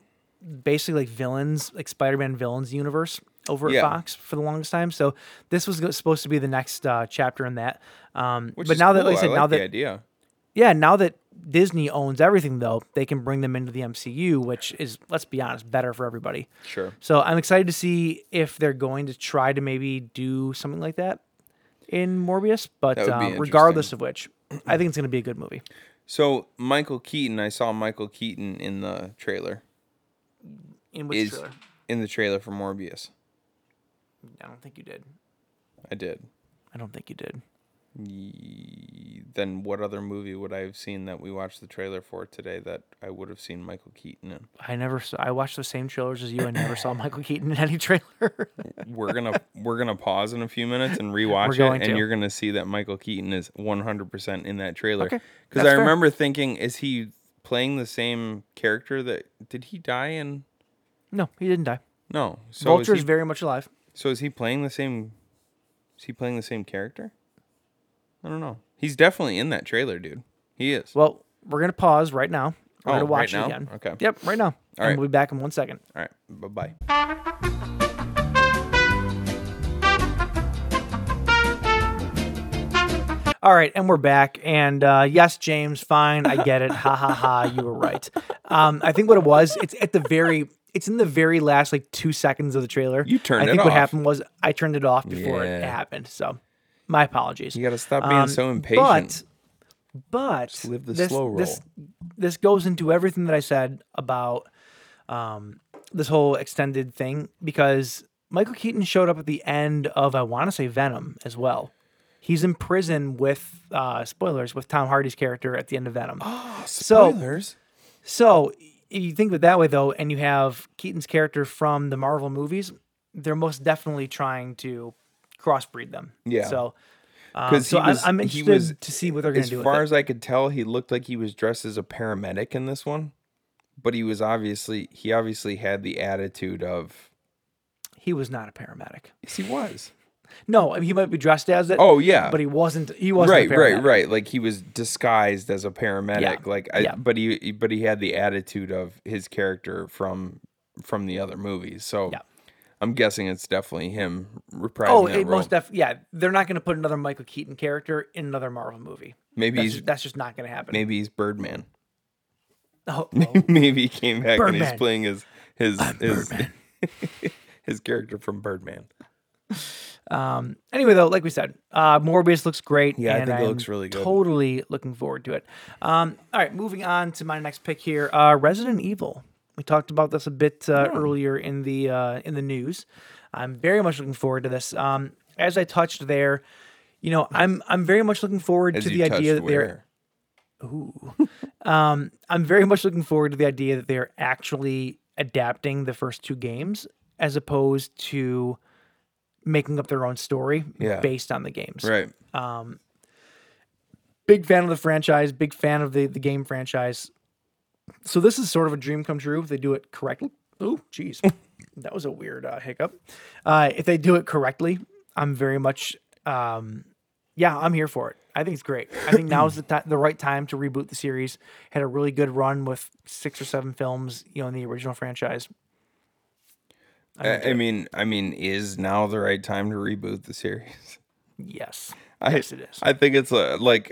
basically like villains, like Spider-Man villains universe over at Yeah. Fox for the longest time. So this was supposed to be the next uh, chapter in that. Um, but now that, cool. like I said, now the that idea. yeah, now that Disney owns everything, though, they can bring them into the MCU, which is let's be honest, better for everybody. Sure. So I'm excited to see if they're going to try to maybe do something like that in Morbius. But That would be um, regardless of which, I think it's going to be a good movie. So Michael Keaton, I saw Michael Keaton in the trailer. In which is trailer? in the trailer for Morbius. I don't think you did. I did. I don't think you did. Then what other movie would I have seen that we watched the trailer for today that I would have seen Michael Keaton in? I never saw. I watched the same trailers as you. I never saw Michael Keaton in any trailer. We're gonna we're gonna pause in a few minutes and rewatch it, and to. you're gonna see that Michael Keaton is 100 percent in that trailer. Okay, Because that's I fair. remember thinking, is he playing the same character that did he die in? no, he didn't die. No. So Vulture is is he, very much alive. so is he playing the same? Is he playing the same character? I don't know. He's definitely in that trailer, dude. He is. Well, we're gonna pause right now. We're Oh, gonna watch right it again. Okay. Yep, right now. All and right. we'll be back in one second. All right. Bye bye. All right, and we're back. And uh, yes, James, fine, I get it. Ha ha ha, you were right. Um, I think what it was, it's at the very, it's in the very last like two seconds of the trailer. You turned I think what off. happened was I turned it off before it happened. So, my apologies. You gotta stop being Um, so impatient. But, but live the this, slow roll. this goes into everything that I said about um, this whole extended thing because Michael Keaton showed up at the end of I want to say Venom as well. He's in prison with uh, spoilers with Tom Hardy's character at the end of Venom. so Spoilers. so if you think of it that way though, and you have Keaton's character from the Marvel movies, they're most definitely trying to crossbreed them. Yeah. So Um, so was- I, I'm interested was- to see what they're going As to do. far with it. as I could tell, he looked like he was dressed as a paramedic in this one, but he was obviously he obviously had the attitude of he was not a paramedic. yes, he was. No, I mean, he might be dressed as it. Oh yeah, but he wasn't. He wasn't. right, right, right. Like he was disguised as a paramedic. Yeah, Like, I, yeah. but he but he had the attitude of his character from from the other movies. So Yeah. I'm guessing it's definitely him reprising Oh, that it most def. Yeah, they're not going to put another Michael Keaton character in another Marvel movie. maybe That's he's just, that's just not going to happen. maybe he's Birdman. Oh, oh, maybe he came back and he's playing his his his, his character from Birdman. Um, anyway, though, like we said, uh, Morbius looks great. Yeah, I think it I'm looks really good. Totally looking forward to it. Um, all right, moving on to my next pick here, uh, Resident Evil. We talked about this a bit uh, earlier in the uh, in the news. I'm very much looking forward to this. Um, as I touched there, you know, I'm I'm very much looking forward As to the idea that they're where? um, I'm very much looking forward to the idea that they're actually adapting the first two games as opposed to making up their own story Yeah. based on the games. right. Big fan of the franchise, big fan of the, the game franchise. So this is sort of a dream come true if they do it correctly. Oh, jeez. that was a weird uh, hiccup. Uh, if they do it correctly, I'm very much, um, yeah, I'm here for it. I think it's great. I think now is the ti- the right time to reboot the series. Had a really good run with six or seven films, you know, in the original franchise. I, I mean, I mean, is now the right time to reboot the series? Yes, I, yes, it is. I think it's a like.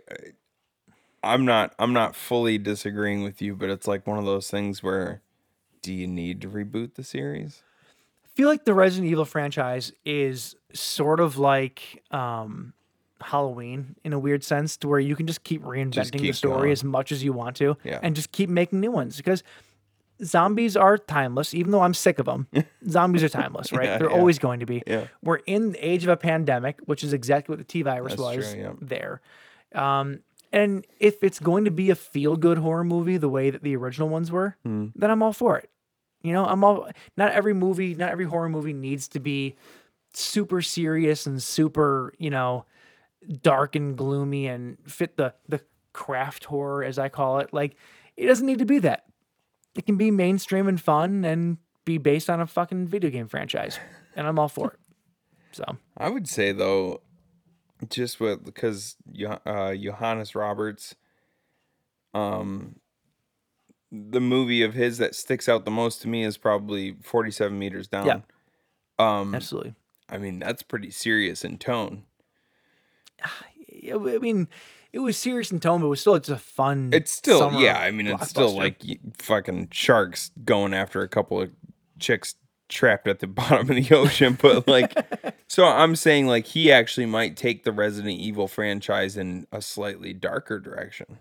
I'm not. I'm not fully disagreeing with you, but it's like one of those things where, do you need to reboot the series? I feel like the Resident Evil franchise is sort of like um, Halloween in a weird sense, to where you can just keep reinventing the keep story going. as much as you want to, Yeah. and just keep making new ones because zombies are timeless. Even though I'm sick of them, zombies are timeless, right? Yeah, They're yeah. always going to be. Yeah. We're in the age of a pandemic, which is exactly what the T virus was true, there. Um, and if it's going to be a feel good horror movie the way that the original ones were, Hmm. then I'm all for it. You know, I'm all not every movie, not every horror movie needs to be super serious and super, you know, dark and gloomy and fit the the craft horror as I call it. Like it doesn't need to be that. It can be mainstream and fun and be based on a fucking video game franchise. And I'm all for it. So, I would say though, just with because uh, Johannes Roberts, um, the movie of his that sticks out the most to me is probably Forty Seven Meters Down. Yeah. Um, absolutely. I mean that's pretty serious in tone. I mean, it was serious in tone, but it was still just a fun. It's still yeah. I mean it's still like fucking sharks going after a couple of chicks trapped at the bottom of the ocean. But like, so I'm saying like he actually might take the Resident Evil franchise in a slightly darker direction.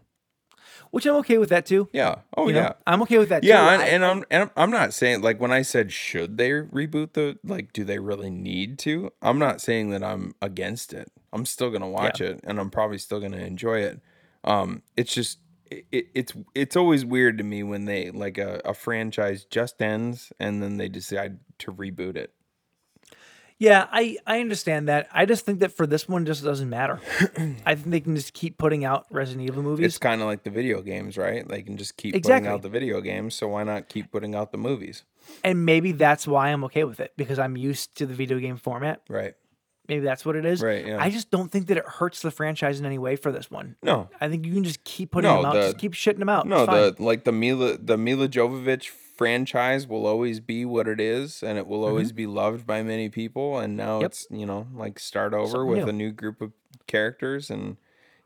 which I'm okay with that too. Yeah. Oh You know, yeah. I'm okay with that. Yeah, too. and, I- and I'm and I'm- I'm not saying like when I said should they reboot the like do they really need to? I'm not saying that I'm against it. I'm still gonna watch it and I'm probably still gonna enjoy it. Um, it's just it, it, it's it's always weird to me when they like a, a franchise just ends and then they decide to reboot it. Yeah, I I understand that. I just think that for this one, it just doesn't matter. I think they can just keep putting out Resident Evil movies. It's kind of like the video games, right? They can just keep Exactly. putting out the video games, so why not keep putting out the movies? and maybe that's why I'm okay with it because I'm used to the video game format. Right. Maybe that's what it is. Right, yeah. I just don't think that it hurts the franchise in any way for this one. No. I think you can just keep putting No, them out. the- just keep shitting them out. No, the like the Milla the Milla Jovovich franchise will always be what it is, and it will always be loved by many people. And now Mm-hmm. Yep. it's you know like start over Something with new. a new group of characters. And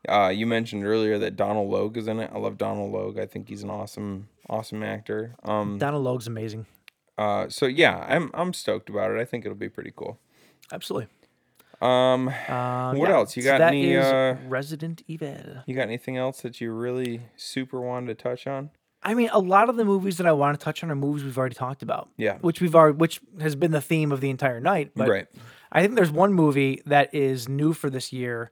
uh, you mentioned earlier that Donal Logue is in it. I love Donal Logue. I think he's an awesome awesome actor. Um. Donal Logue's amazing. Uh. So yeah, I'm I'm stoked about it. I think it'll be pretty cool. Absolutely. Um. Um, What yeah, else? You so got that any, is uh, Resident Evil? You got anything else that you really super wanted to touch on? I mean, a lot of the movies that I want to touch on are movies we've already talked about. Yeah. Which we've already, which has been the theme of the entire night. But Right. I think there's one movie that is new for this year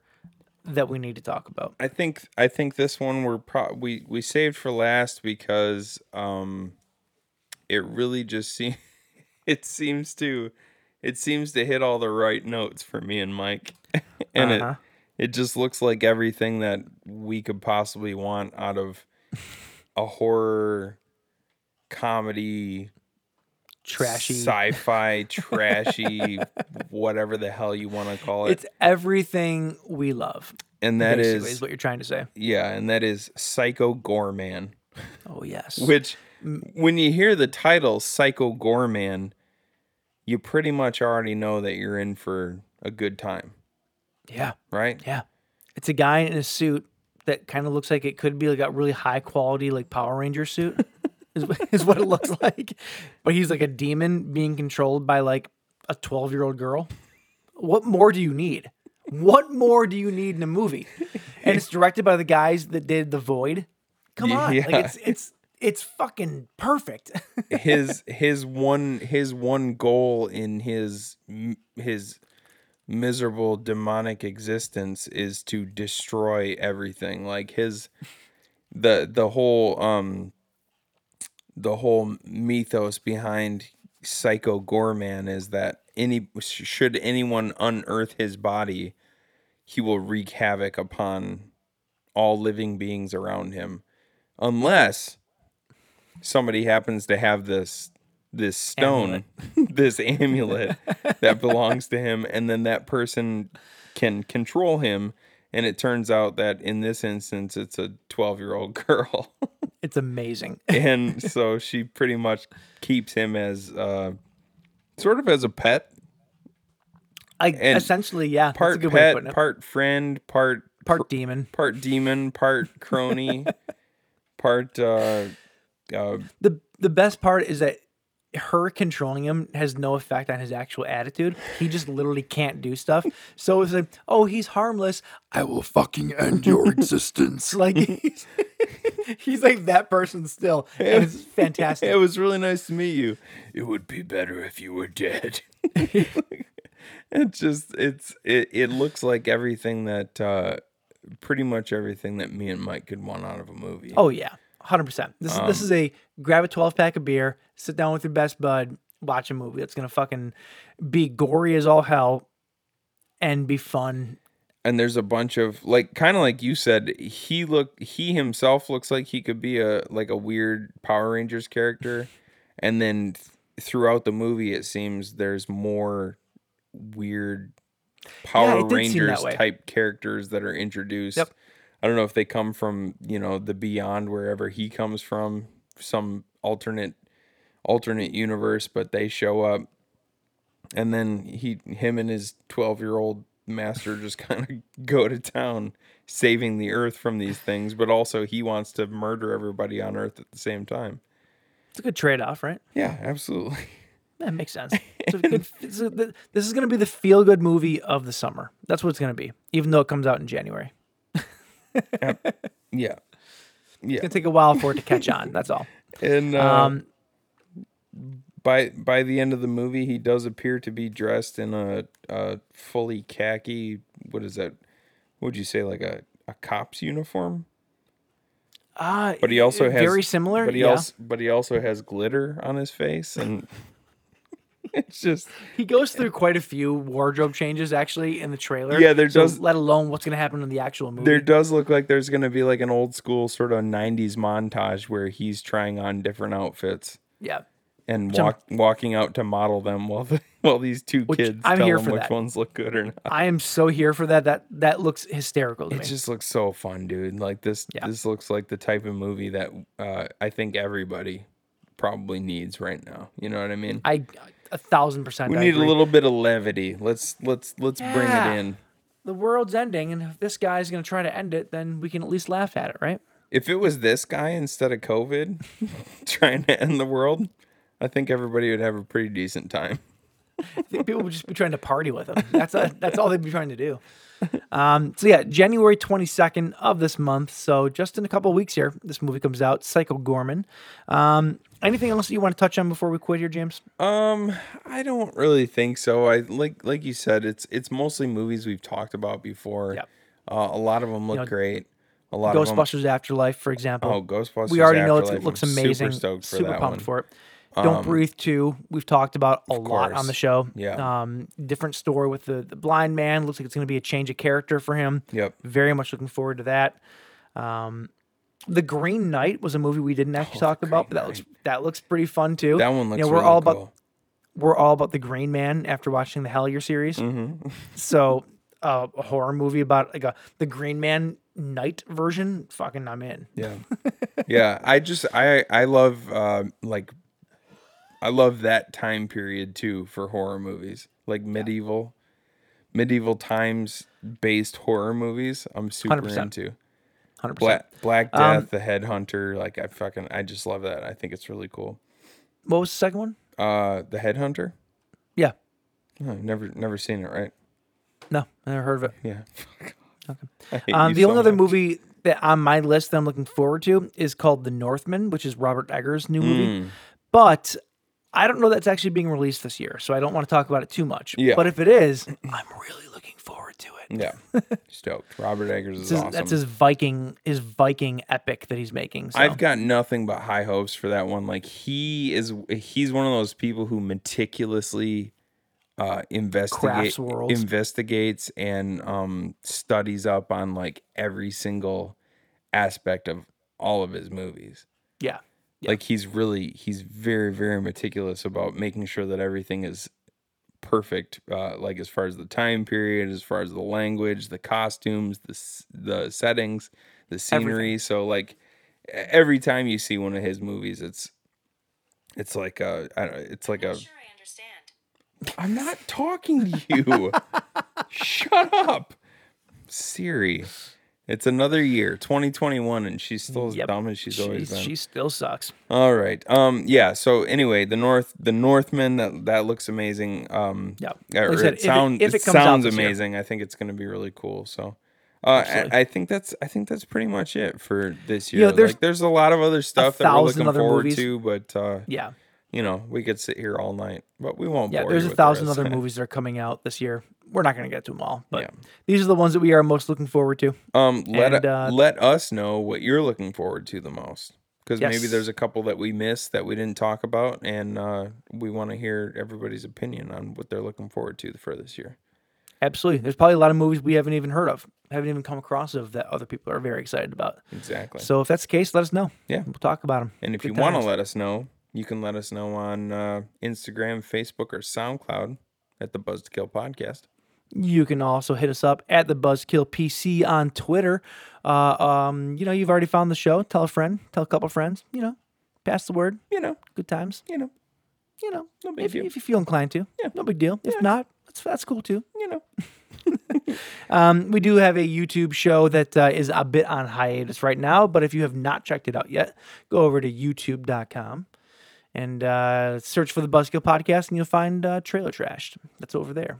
that we need to talk about. I think I think this one we're pro- we we saved for last because um it really just seems it seems to it seems to hit all the right notes for me and Mike and Uh-huh. It just looks like everything that we could possibly want out of a horror comedy Trashy. sci-fi trashy whatever the hell you want to call it. It's everything we love. and that is is what you're trying to say. yeah, and that is Psycho Goreman. Oh yes. Which, when you hear the title Psycho Goreman, you pretty much already know that you're in for a good time, yeah. right? Yeah. It's a guy in a suit that kind of looks like it could be like a really high quality like Power Ranger suit. is, is what it looks like. But he's like a demon being controlled by like a 12 year old girl. What more do you need? What more do you need in a movie? And it's directed by the guys that did The Void. Come on. Yeah. Like it's it's it's fucking perfect. his his one his one goal in his his miserable demonic existence is to destroy everything like his the the whole um the whole mythos behind psycho goreman is that any should anyone unearth his body he will wreak havoc upon all living beings around him unless somebody happens to have this this stone this amulet that belongs to him and then that person can control him and it turns out that in this instance it's a 12 year old girl it's amazing. and so she pretty much keeps him as uh sort of as a pet Like And essentially, yeah. part good way of pet part friend part part demon. part demon part crony part uh uh the the best part is that her controlling him has no effect on his actual attitude. He just literally can't do stuff. So it's like, oh, he's harmless. I will fucking end your existence. It's like he's, he's like that person still, and it's fantastic. it was really nice to meet you. It would be better if you were dead. it just it's it, it looks like everything that uh pretty much everything that me and Mike could want out of a movie. oh yeah, hundred percent. This is Um, this is a grab a twelve pack of beer, sit down with your best bud, watch a movie. It's gonna fucking be gory as all hell, and be fun. and there's a bunch of like kind of like you said he look he himself looks like he could be a like a weird power rangers character and then th- throughout the movie it seems there's more weird power it did seem that rangers type characters that are introduced Yep. I don't know if they come from you know the beyond wherever he comes from some alternate alternate universe but they show up and then he him and his 12 year old master just kind of go to town saving the earth from these things but also he wants to murder everybody on earth at the same time It's a good trade off, right? yeah absolutely That makes sense. Good, a, this is going to be the feel good movie of the summer. That's what it's going to be, even though it comes out in January. yeah yeah It's going to take a while for it to catch on. That's all. and uh, Um, by by the end of the movie he does appear to be dressed in a, a fully khaki what is that what would you say like a, a cop's uniform uh, but he also has very similar. but he yeah. also but he also has glitter on his face and it's just he goes through quite a few wardrobe changes actually in the trailer. Yeah, there so does- Let alone what's going to happen in the actual movie. There does look like there's going to be like an old school sort of 90s montage where he's trying on different outfits yeah. and I'm- walking out to model them while the, while these two kids I'm tell here him which that. ones look good or not. I am so here for that. That that looks hysterical It me. just looks so fun, dude. Like this Yeah. this looks like the type of movie that uh, I think everybody probably needs right now. You know what I mean? I a thousand percent. we I need agree. a little bit of levity. Let's let's let's bring it in. The world's ending, and if this guy's going to try to end it, then we can at least laugh at it, right? If it was this guy instead of COVID trying to end the world, I think everybody would have a pretty decent time. I think people would just be trying to party with him. That's a, that's all they'd be trying to do. Um, so yeah, January twenty second of this month. So just in a couple of weeks here, this movie comes out. Psycho Goreman. Um, anything else that you want to touch on before we quit here, James? Um, I don't really think so. I like like you said, it's it's mostly movies we've talked about before. Yep. Uh, a lot of them look know, great. A lot of. Ghostbusters Afterlife, for example. Oh, Ghostbusters! we already know it looks I'm amazing. Super stoked for Super that pumped one. for it. Don't Breathe 2, we've talked about a lot on the show. Yeah. Um, different story with the, the blind man. Looks like it's going to be a change of character for him. Yep. Very much looking forward to that. Um, the Green Knight was a movie we didn't actually talk about, but that looks that looks pretty fun too. That one looks You know, we're really all cool. about we're all about the Green Man after watching the Hellier series. Mm-hmm. So uh, a horror movie about like a the Green Man Knight version. Fucking, I'm in. Yeah. yeah. I just I I love uh like I love that time period too for horror movies. Like medieval medieval times based horror movies. I'm super 100%. into. Hundred percent. Black Black Death, Um, The Headhunter, like I fucking I just love that. I think it's really cool. What was the second one? Uh The Headhunter? Yeah. Oh, never never seen it, right? No, I never heard of it. Yeah. okay. Um, the only other movie that on my list that I'm looking forward to is called The Northman, which is Robert Eggers' new Hmm. movie. But I don't know that's actually being released this year, so I don't want to talk about it too much. Yeah. But if it is, I'm really looking forward to it. Yeah. Stoked. Robert Eggers is This is- awesome. That's his Viking, his Viking epic that he's making. So. I've got nothing but high hopes for that one. Like he is, he's one of those people who meticulously uh, investigate, investigates, and um, studies up on like every single aspect of all of his movies. yeah. Like he's really, he's very, very meticulous about making sure that everything is perfect. Uh, like as far as the time period, as far as the language, the costumes, the the settings, the scenery. So like every time you see one of his movies, it's it's like a, I don't, it's like a. Sure, I understand. I'm not talking to you. Shut up, Siri. It's another year, 2021, and she's still as Yep. dumb as she's always She's- been. She still sucks. All right. Um. Yeah. So anyway, the North, the Northman, That that looks amazing. Um. Yeah. Like it said, if it- if it it sounds this year. amazing. I think it's going to be really cool. So. Uh, I, I think that's I think that's pretty much it for this year. know, there's like, there's a lot of other stuff that we're looking forward movies. to, but uh, Yeah. you know, we could sit here all night, but we won't. Yeah. There's you a the thousand rest. other movies that are coming out this year. We're not going to get to them all, but Yeah. these are the ones that we are most looking forward to. Um, let And, uh, let us know what you're looking forward to the most, because maybe there's a couple that we missed that we didn't talk about, and uh, we want to hear everybody's opinion on what they're looking forward to for this year. Absolutely. There's probably a lot of movies we haven't even heard of, haven't even come across of that other people are very excited about. Exactly. So if that's the case, let us know. Yeah. We'll talk about them. and if you want to let us know, you can let us know on uh, Instagram, Facebook, or SoundCloud at the Buzzedkill Podcast. You can also hit us up at the Buzzedkill PC on Twitter. Uh, um, you know, you've already found the show. Tell a friend, tell a couple friends. You know, pass the word. You know, Good times. you know, You know, No big if, deal. if you feel inclined to. Yeah. no big deal. If Yeah. not, that's that's cool too. you know. Um, we do have a YouTube show that uh, is a bit on hiatus right now, but if you have not checked it out yet, go over to youtube.com and uh, search for the Buzzedkill Podcast, and you'll find uh, Trailer Trashed. That's over there.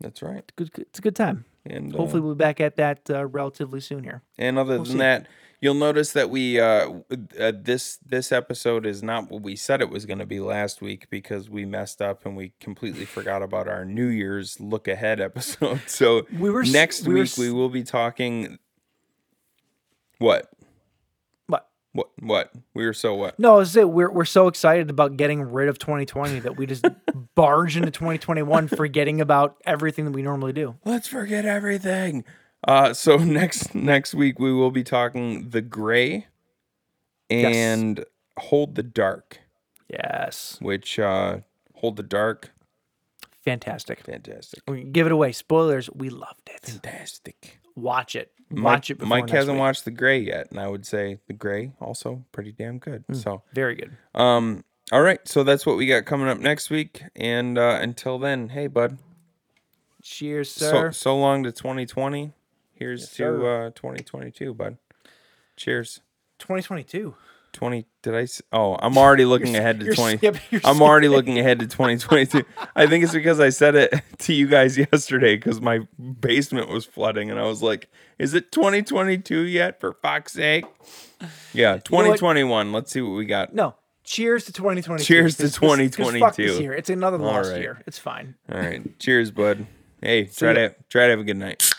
That's right. Good, good- it's a good time. And uh, Hopefully, we'll be back at that uh, relatively soon here. And other than see. that, you'll notice that we uh, uh this this episode is not what we said it was going to be last week because we messed up and we completely forgot about our New Year's look ahead episode. So We were next we week s- we will be talking. What? What? What? We were so what? no, it's it. We're we're so excited about getting rid of 2020 that we just barge into 2021, forgetting about everything that we normally do. Let's forget everything. Uh, so next next week we will be talking the gray Yes. and hold the dark, Yes, which uh, hold the dark, fantastic. fantastic. We give it away. Spoilers. We loved it. Fantastic. Watch it. Mike, it. Before Mike hasn't week. watched The Gray yet, and I would say The Gray also pretty damn good. Hmm. So, Very good. um, all right, so that's what we got coming up next week, and uh, until then, hey bud, Cheers, so sir. so long to 2020. Here's to uh 2022, bud. Cheers. 2022. 20 did I Oh, I'm already looking ahead to you're 20 skipping- you're I'm already looking ahead to 2022. I think it's because I said it to you guys yesterday cuz my basement was flooding and I was like, "Is it 2022 yet for fuck's sake?" Yeah, 2021. Let's see what we got. No. Cheers to 2022. Cheers to 'Cause- 'cause- 'cause fuck this 2022. year. It's another lost right. year. It's fine. All right. Cheers, bud. Hey, try to try to have a good night.